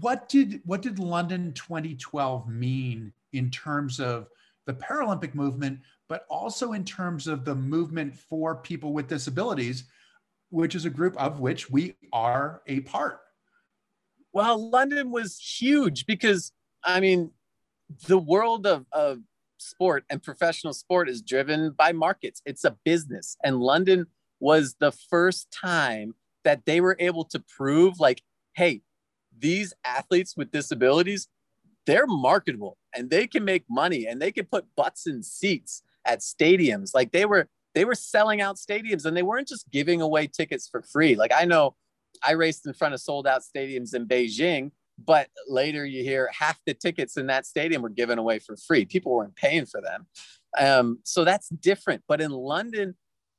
[SPEAKER 1] what did what did London 2012 mean in terms of the Paralympic movement, but also in terms of the movement for people with disabilities, which is a group of which we are a part?
[SPEAKER 2] Well, London was huge because I mean, the world of, of sport and professional sport is driven by markets. It's a business. And London was the first time that they were able to prove like, hey, these athletes with disabilities, they're marketable and they can make money and they can put butts in seats at stadiums. Like they were they were selling out stadiums and they weren't just giving away tickets for free. Like I know I raced in front of sold out stadiums in Beijing, but later you hear half the tickets in that stadium were given away for free. People weren't paying for them. Um, so that's different. But in London,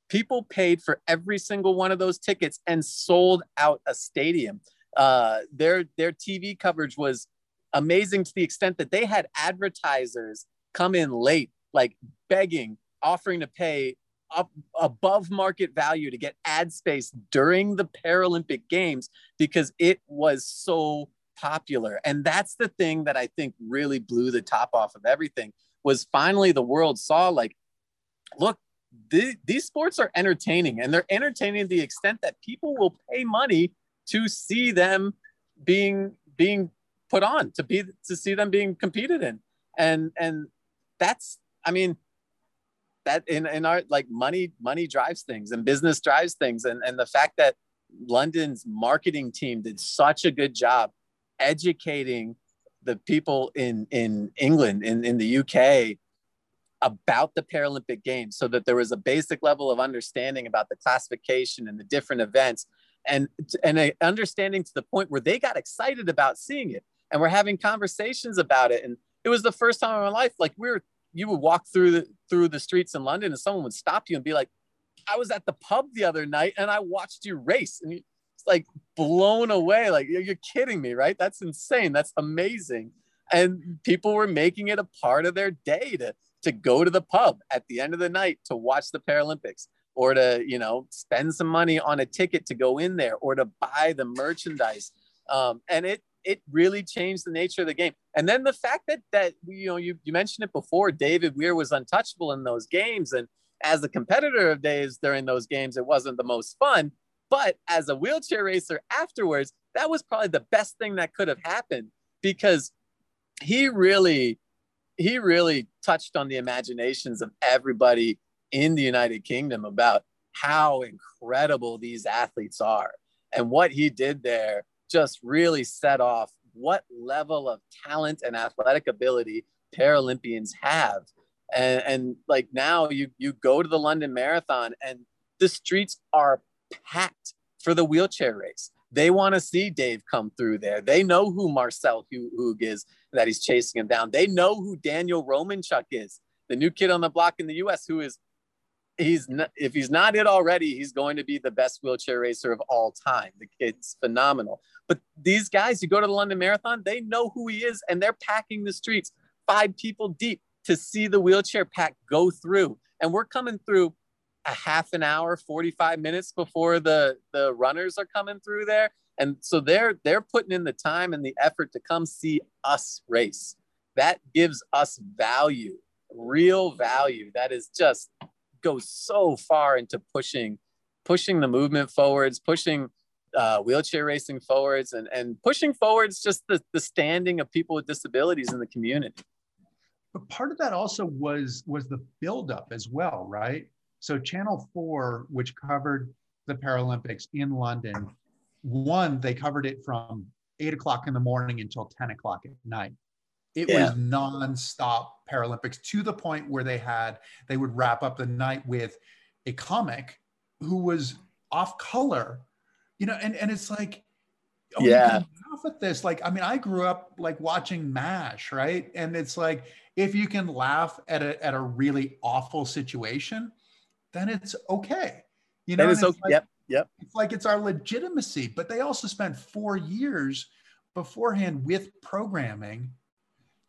[SPEAKER 2] people paid for every single one of those tickets and sold out a stadium uh, their their TV coverage was amazing to the extent that they had advertisers come in late, like begging, offering to pay up above market value to get ad space during the Paralympic Games because it was so popular. And that's the thing that I think really blew the top off of everything was finally the world saw like, look, these sports are entertaining and they're entertaining to the extent that people will pay money to see them being being put on to be to see them being competed in. And and that's i mean that in in our like money money drives things and business drives things. And and the fact that london's marketing team did such a good job educating the people in in england in in the uk about the paralympic games so that there was a basic level of understanding about the classification and the different events and and understanding to the point where they got excited about seeing it and we're having conversations about it. And it was the first time in my life like we were you would walk through the through the streets in london and someone would stop you and be like i was at the pub the other night and i watched you race. And it's like blown away. Like you're kidding me right? That's insane. That's amazing. And people were making it a part of their day to to go to the pub at the end of the night to watch the paralympics or to you know spend some money on a ticket to go in there or to buy the merchandise. Um, and it it really changed the nature of the game. And then the fact that that you know you, you mentioned it before david weir was untouchable in those games. And as a competitor of days during those games, it wasn't the most fun. But as a wheelchair racer afterwards, that was probably the best thing that could have happened because he really, he really touched on the imaginations of everybody in the United Kingdom about how incredible these athletes are. And what he did there just really set off what level of talent and athletic ability Paralympians have. And, and like now you you go to the London Marathon and the streets are packed for the wheelchair race. They want to see Dave come through there. They know who Marcel Hug is that he's chasing him down. They know who Daniel Romanchuk is, the new kid on the block in the US who is he's not, if he's not it already, he's going to be the best wheelchair racer of all time. The kid's phenomenal. But these guys, you go to the London Marathon, they know who he is, and they're packing the streets five people deep to see the wheelchair pack go through. And we're coming through a half an hour, 45 minutes before the the runners are coming through there. And so they're they're putting in the time and the effort to come see us race. That gives us value, real value. That is just goes so far into pushing pushing the movement forwards, pushing uh, wheelchair racing forwards, and and pushing forwards just the, the standing of people with disabilities in the community.
[SPEAKER 1] But part of that also was was the buildup as well, right? So Channel Four, which covered the Paralympics in London, one they covered it from eight o'clock in the morning until ten o'clock at night. It yeah. was nonstop Paralympics to the point where they had they would wrap up the night with a comic who was off color, you know, and and it's like,
[SPEAKER 2] oh, yeah,
[SPEAKER 1] laugh at this. Like, I mean, I grew up like watching MASH, right? And it's like if you can laugh at a at a really awful situation, then it's okay.
[SPEAKER 2] You know, it's okay.
[SPEAKER 1] Like,
[SPEAKER 2] yep, yep.
[SPEAKER 1] It's like it's our legitimacy. But they also spent four years beforehand with programming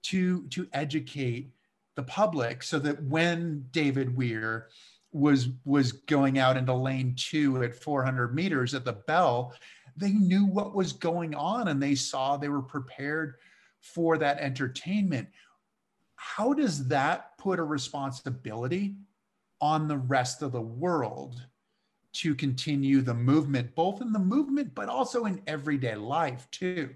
[SPEAKER 1] to to educate the public so that when David Weir was was going out into lane two at 400 meters at the bell, they knew what was going on and they saw they were prepared for that entertainment. How does that put a responsibility on the rest of the world to continue the movement, both in the movement, but also in everyday life too?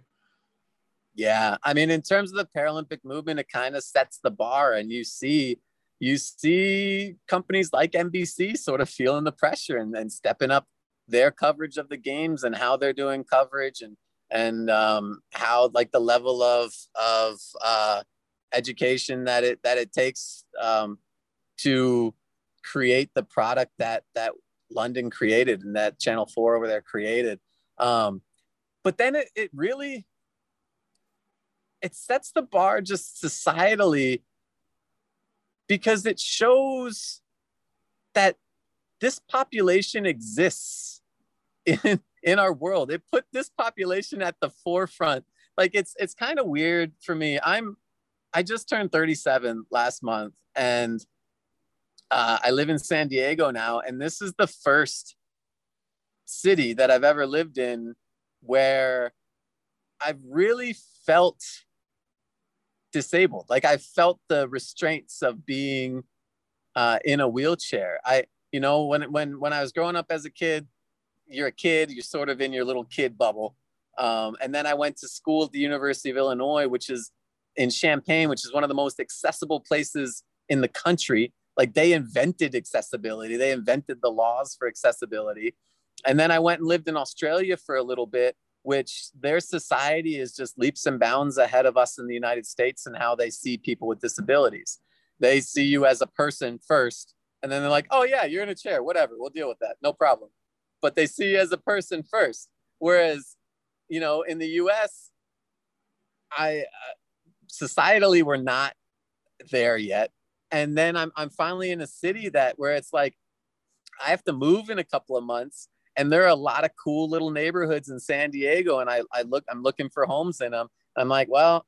[SPEAKER 2] Yeah, I mean, in terms of the Paralympic movement, it kind of sets the bar, and you see, you see companies like NBC sort of feeling the pressure and, and stepping up their coverage of the games and how they're doing coverage and and um, how like the level of of uh, education that it that it takes um, to create the product that that London created and that Channel Four over there created. Um, but then it, it really it sets the bar just societally because it shows that this population exists in in our world. It put this population at the forefront. Like it's it's kind of weird for me. I'm i just turned 37 last month and uh, i live in san diego now and this is the first city that i've ever lived in where i've really felt disabled. Like I felt the restraints of being uh, in a wheelchair. I, you know, when when when I was growing up as a kid, you're a kid, you're sort of in your little kid bubble. Um, and then I went to school at the University of Illinois, which is in Champaign, which is one of the most accessible places in the country. Like they invented accessibility, they invented the laws for accessibility. And then I went and lived in Australia for a little bit, which their society is just leaps and bounds ahead of us in the United States and how they see people with disabilities. They see you as a person first, and then they're like, oh, yeah, you're in a chair, whatever, we'll deal with that, no problem. But they see you as a person first. Whereas, you know, in the US, I uh, societally, we're not there yet. And then I'm, I'm finally in a city that where it's like, I have to move in a couple of months and there are a lot of cool little neighborhoods in San Diego. And I, I look, I'm looking for homes in them. I'm like, well,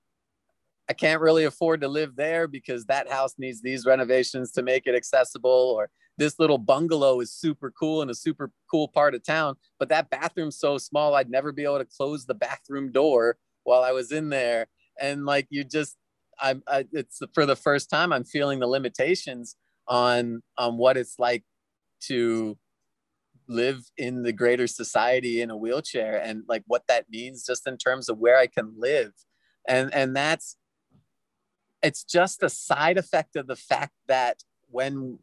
[SPEAKER 2] I can't really afford to live there because that house needs these renovations to make it accessible. Or this little bungalow is super cool in a super cool part of town, but that bathroom's so small, I'd never be able to close the bathroom door while I was in there. And like, you just, I'm, I, it's for the first time I'm feeling the limitations on on what it's like to live in the greater society in a wheelchair and like what that means just in terms of where I can live. And and that's it's just a side effect of the fact that when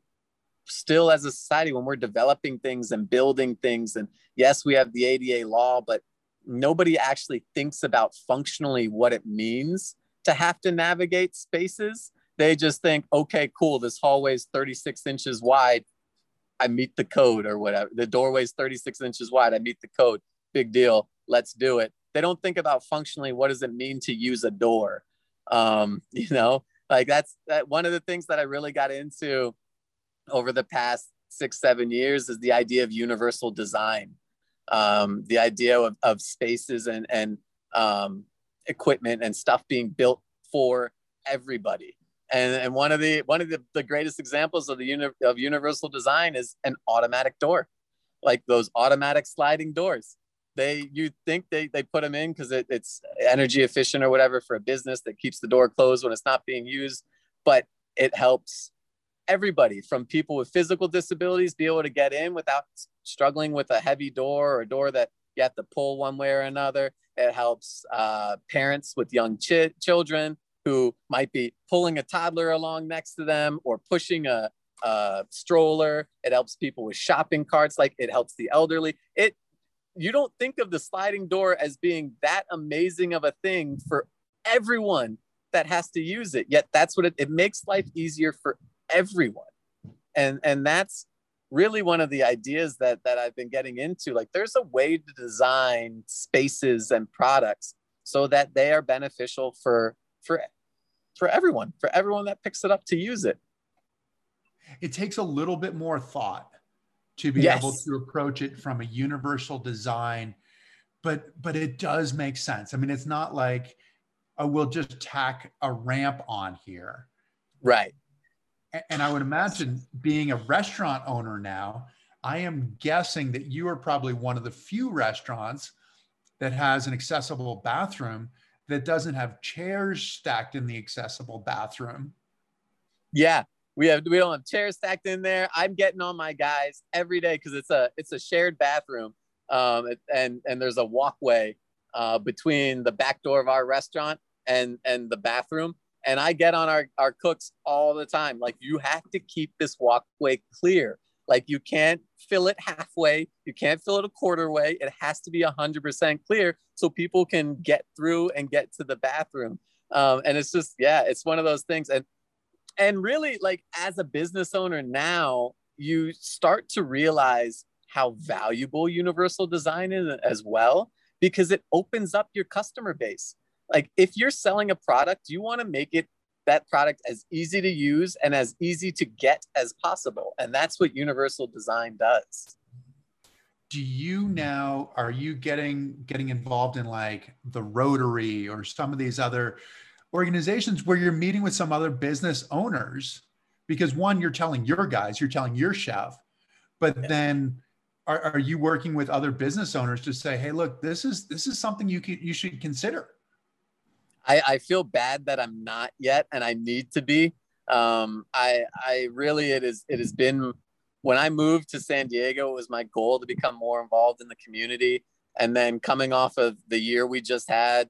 [SPEAKER 2] still as a society when we're developing things and building things and yes we have the ADA law but nobody actually thinks about functionally what it means to have to navigate spaces they just think okay cool this hallway is 36 inches wide I meet the code or whatever. The doorway is 36 inches wide. I meet the code. Big deal. Let's do it. They don't think about functionally what does it mean to use a door. Um, you know, like that's that one of the things that I really got into over the past six, seven years is the idea of universal design. Um, the idea of, of spaces and, and um, equipment and stuff being built for everybody and, and one of the one of the, the greatest examples of the uni- of universal design is an automatic door like those automatic sliding doors. They you think they, they put them in because it, it's energy efficient or whatever for a business that keeps the door closed when it's not being used but it helps everybody from people with physical disabilities be able to get in without struggling with a heavy door or a door that you have to pull one way or another. It helps uh, parents with young ch- children who might be pulling a toddler along next to them or pushing a, a stroller. It helps people with shopping carts, like it helps the elderly. It you don't think of the sliding door as being that amazing of a thing for everyone that has to use it. Yet that's what it, it makes life easier for everyone. And and that's really one of the ideas that that I've been getting into. Like there's a way to design spaces and products so that they are beneficial for for for everyone, for everyone that picks it up to use it.
[SPEAKER 1] It takes a little bit more thought to be yes. able to approach it from a universal design, but but it does make sense. I mean, it's not like oh, we'll just tack a ramp on here.
[SPEAKER 2] Right.
[SPEAKER 1] And I would imagine being a restaurant owner now, I am guessing that you are probably one of the few restaurants that has an accessible bathroom that doesn't have chairs stacked in the accessible bathroom.
[SPEAKER 2] Yeah, we have we don't have chairs stacked in there. I'm getting on my guys every day because it's a it's a shared bathroom, um, and and there's a walkway uh, between the back door of our restaurant and and the bathroom. And I get on our our cooks all the time. Like you have to keep this walkway clear. Like you can't fill it halfway, you can't fill it a quarter way. It has to be 100% clear so people can get through and get to the bathroom. Um, and it's just, yeah, it's one of those things. And and really, like as a business owner now, you start to realize how valuable universal design is as well because it opens up your customer base. Like if you're selling a product, you want to make it that product as easy to use and as easy to get as possible. And that's what universal design does.
[SPEAKER 1] Do you now are you getting getting involved in like the Rotary or some of these other organizations where you're meeting with some other business owners? Because one, you're telling your guys, you're telling your chef, but yeah. then are, are you working with other business owners to say, hey, look, this is this is something you can you should consider?
[SPEAKER 2] I, I feel bad that I'm not yet, and I need to be. Um, I I really it is it has been when I moved to San Diego, it was my goal to become more involved in the community. And then coming off of the year we just had,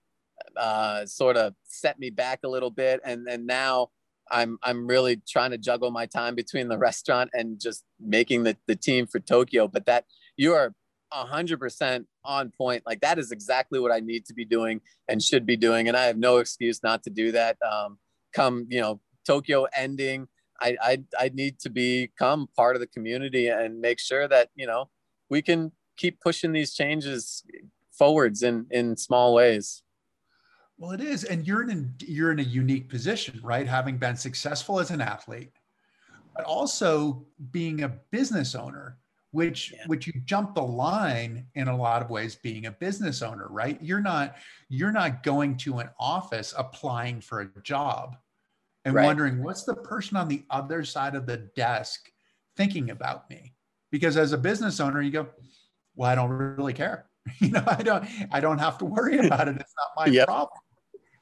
[SPEAKER 2] uh, sort of set me back a little bit. And and now I'm I'm really trying to juggle my time between the restaurant and just making the, the team for Tokyo. But that you are 100% on point. Like that is exactly what I need to be doing and should be doing. And I have no excuse not to do that. Um, come, you know, Tokyo ending, I, I, I need to become part of the community and make sure that, you know, we can keep pushing these changes forwards in, in small ways.
[SPEAKER 1] Well, it is. And you're in, you're in a unique position, right? Having been successful as an athlete, but also being a business owner which yeah. which you jump the line in a lot of ways being a business owner right you're not you're not going to an office applying for a job and right. wondering what's the person on the other side of the desk thinking about me because as a business owner you go well i don't really care you know i don't i don't have to worry about it it's not my yep. problem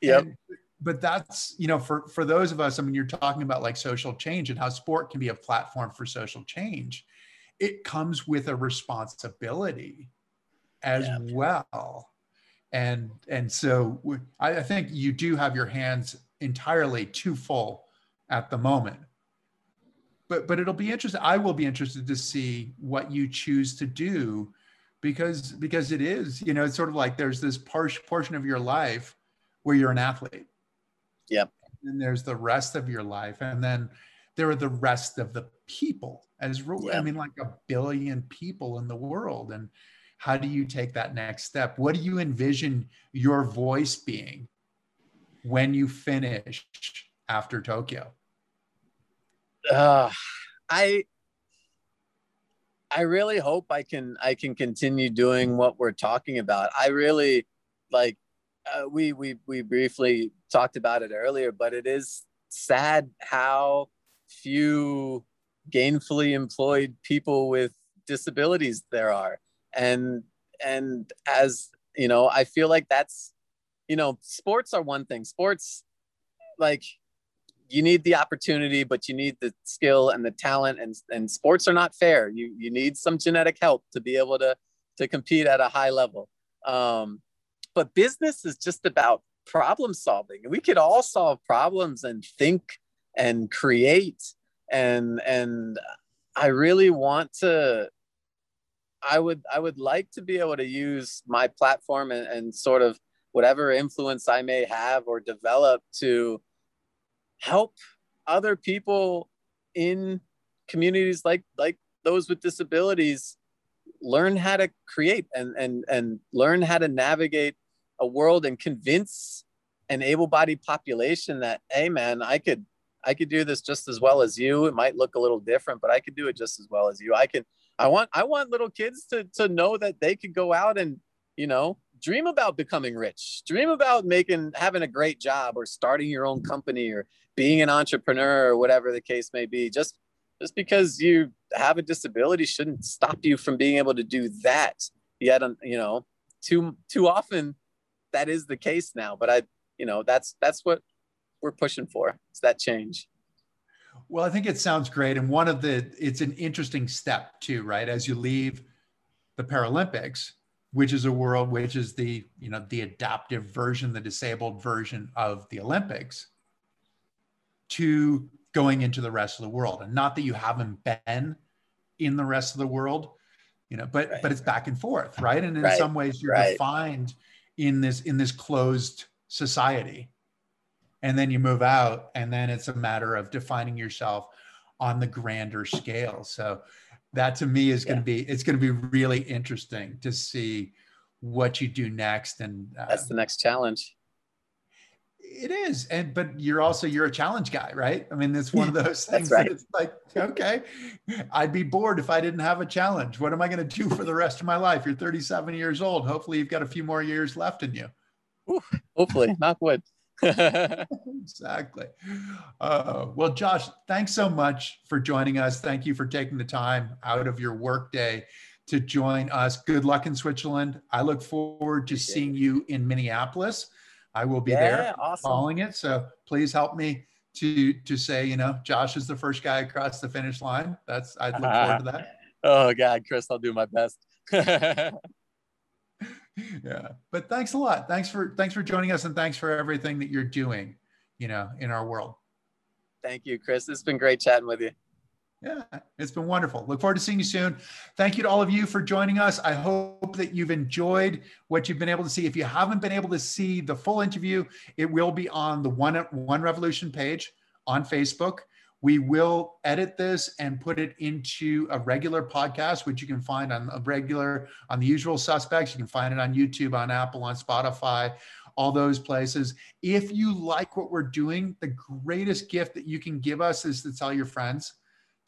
[SPEAKER 2] yep.
[SPEAKER 1] And but that's you know for for those of us i mean you're talking about like social change and how sport can be a platform for social change it comes with a responsibility as yeah. well. And and so I, I think you do have your hands entirely too full at the moment. But but it'll be interesting i will be interested to see what you choose to do because because it is you know it's sort of like there's this par- portion of your life where you're an athlete.
[SPEAKER 2] Yep.
[SPEAKER 1] And there's the rest of your life. And then there are the rest of the people as yep. i mean like a billion people in the world and how do you take that next step what do you envision your voice being when you finish after tokyo
[SPEAKER 2] uh, i I really hope I can I can continue doing what we're talking about. I really like uh, we we we briefly talked about it earlier, but it is sad how few gainfully employed people with disabilities there are, and and as you know, I feel like that's you know, sports are one thing. Sports like you need the opportunity, but you need the skill and the talent. And, and sports are not fair. You you need some genetic help to be able to to compete at a high level. Um, but business is just about problem solving. We could all solve problems and think and create. And and I really want to. I would I would like to be able to use my platform and, and sort of whatever influence I may have or develop to help other people in communities like like those with disabilities learn how to create and and and learn how to navigate a world and convince an able-bodied population that hey man i could i could do this just as well as you. It might look a little different but i could do it just as well as you. I can i want i want little kids to to know that they could go out and you know dream about becoming rich dream about making having a great job or starting your own company or being an entrepreneur or whatever the case may be. Just just because you have a disability shouldn't stop you from being able to do that yet you know too too often that is the case now but i you know that's that's what we're pushing for. It's that change.
[SPEAKER 1] Well i think it sounds great. And one of the it's an interesting step too right? As you leave the paralympics which is a world which is the you know the adaptive version the disabled version of the olympics to going into the rest of the world. And not that you haven't been in the rest of the world you know but right. but it's back and forth right? And in right. some ways you're right. defined in this in this closed society and then you move out and then it's a matter of defining yourself on the grander scale so that to me is yeah. going to be it's going to be really interesting to see what you do next and
[SPEAKER 2] uh, that's the next challenge
[SPEAKER 1] it is, and but you're also you're a challenge guy, right? I mean, it's one of those things
[SPEAKER 2] right.
[SPEAKER 1] that it's like, okay, I'd be bored if I didn't have a challenge. What am I going to do for the rest of my life? You're 37 years old. Hopefully, you've got a few more years left in you.
[SPEAKER 2] Ooh, hopefully, knock wood.
[SPEAKER 1] exactly. Uh, well, Josh, thanks so much for joining us. Thank you for taking the time out of your workday to join us. Good luck in Switzerland. I look forward to seeing you in Minneapolis. I will be yeah, there awesome. following it. So please help me to to say, you know, Josh is the first guy across the finish line. That's I'd look forward to that.
[SPEAKER 2] oh God, Chris, I'll do my best.
[SPEAKER 1] yeah. But thanks a lot. Thanks for thanks for joining us and thanks for everything that you're doing, you know, in our world.
[SPEAKER 2] Thank you, Chris. It's been great chatting with you.
[SPEAKER 1] Yeah, it's been wonderful. Look forward to seeing you soon. Thank you to all of you for joining us. I hope that you've enjoyed what you've been able to see. If you haven't been able to see the full interview, it will be on the One, One Revolution page on Facebook. We will edit this and put it into a regular podcast, which you can find on a regular, on the usual suspects. You can find it on YouTube, on Apple, on Spotify, all those places. If you like what we're doing, the greatest gift that you can give us is to tell your friends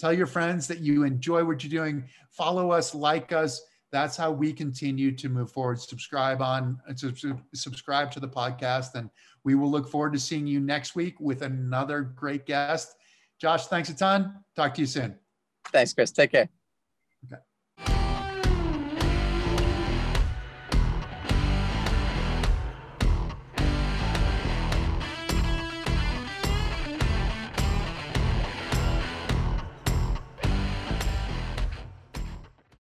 [SPEAKER 1] Tell your friends that you enjoy what you're doing. Follow us, like us. That's how we continue to move forward. Subscribe on, uh, subscribe to the podcast, and we will look forward to seeing you next week with another great guest. Josh, thanks a ton. Talk to you soon.
[SPEAKER 2] Thanks, Chris. Take care.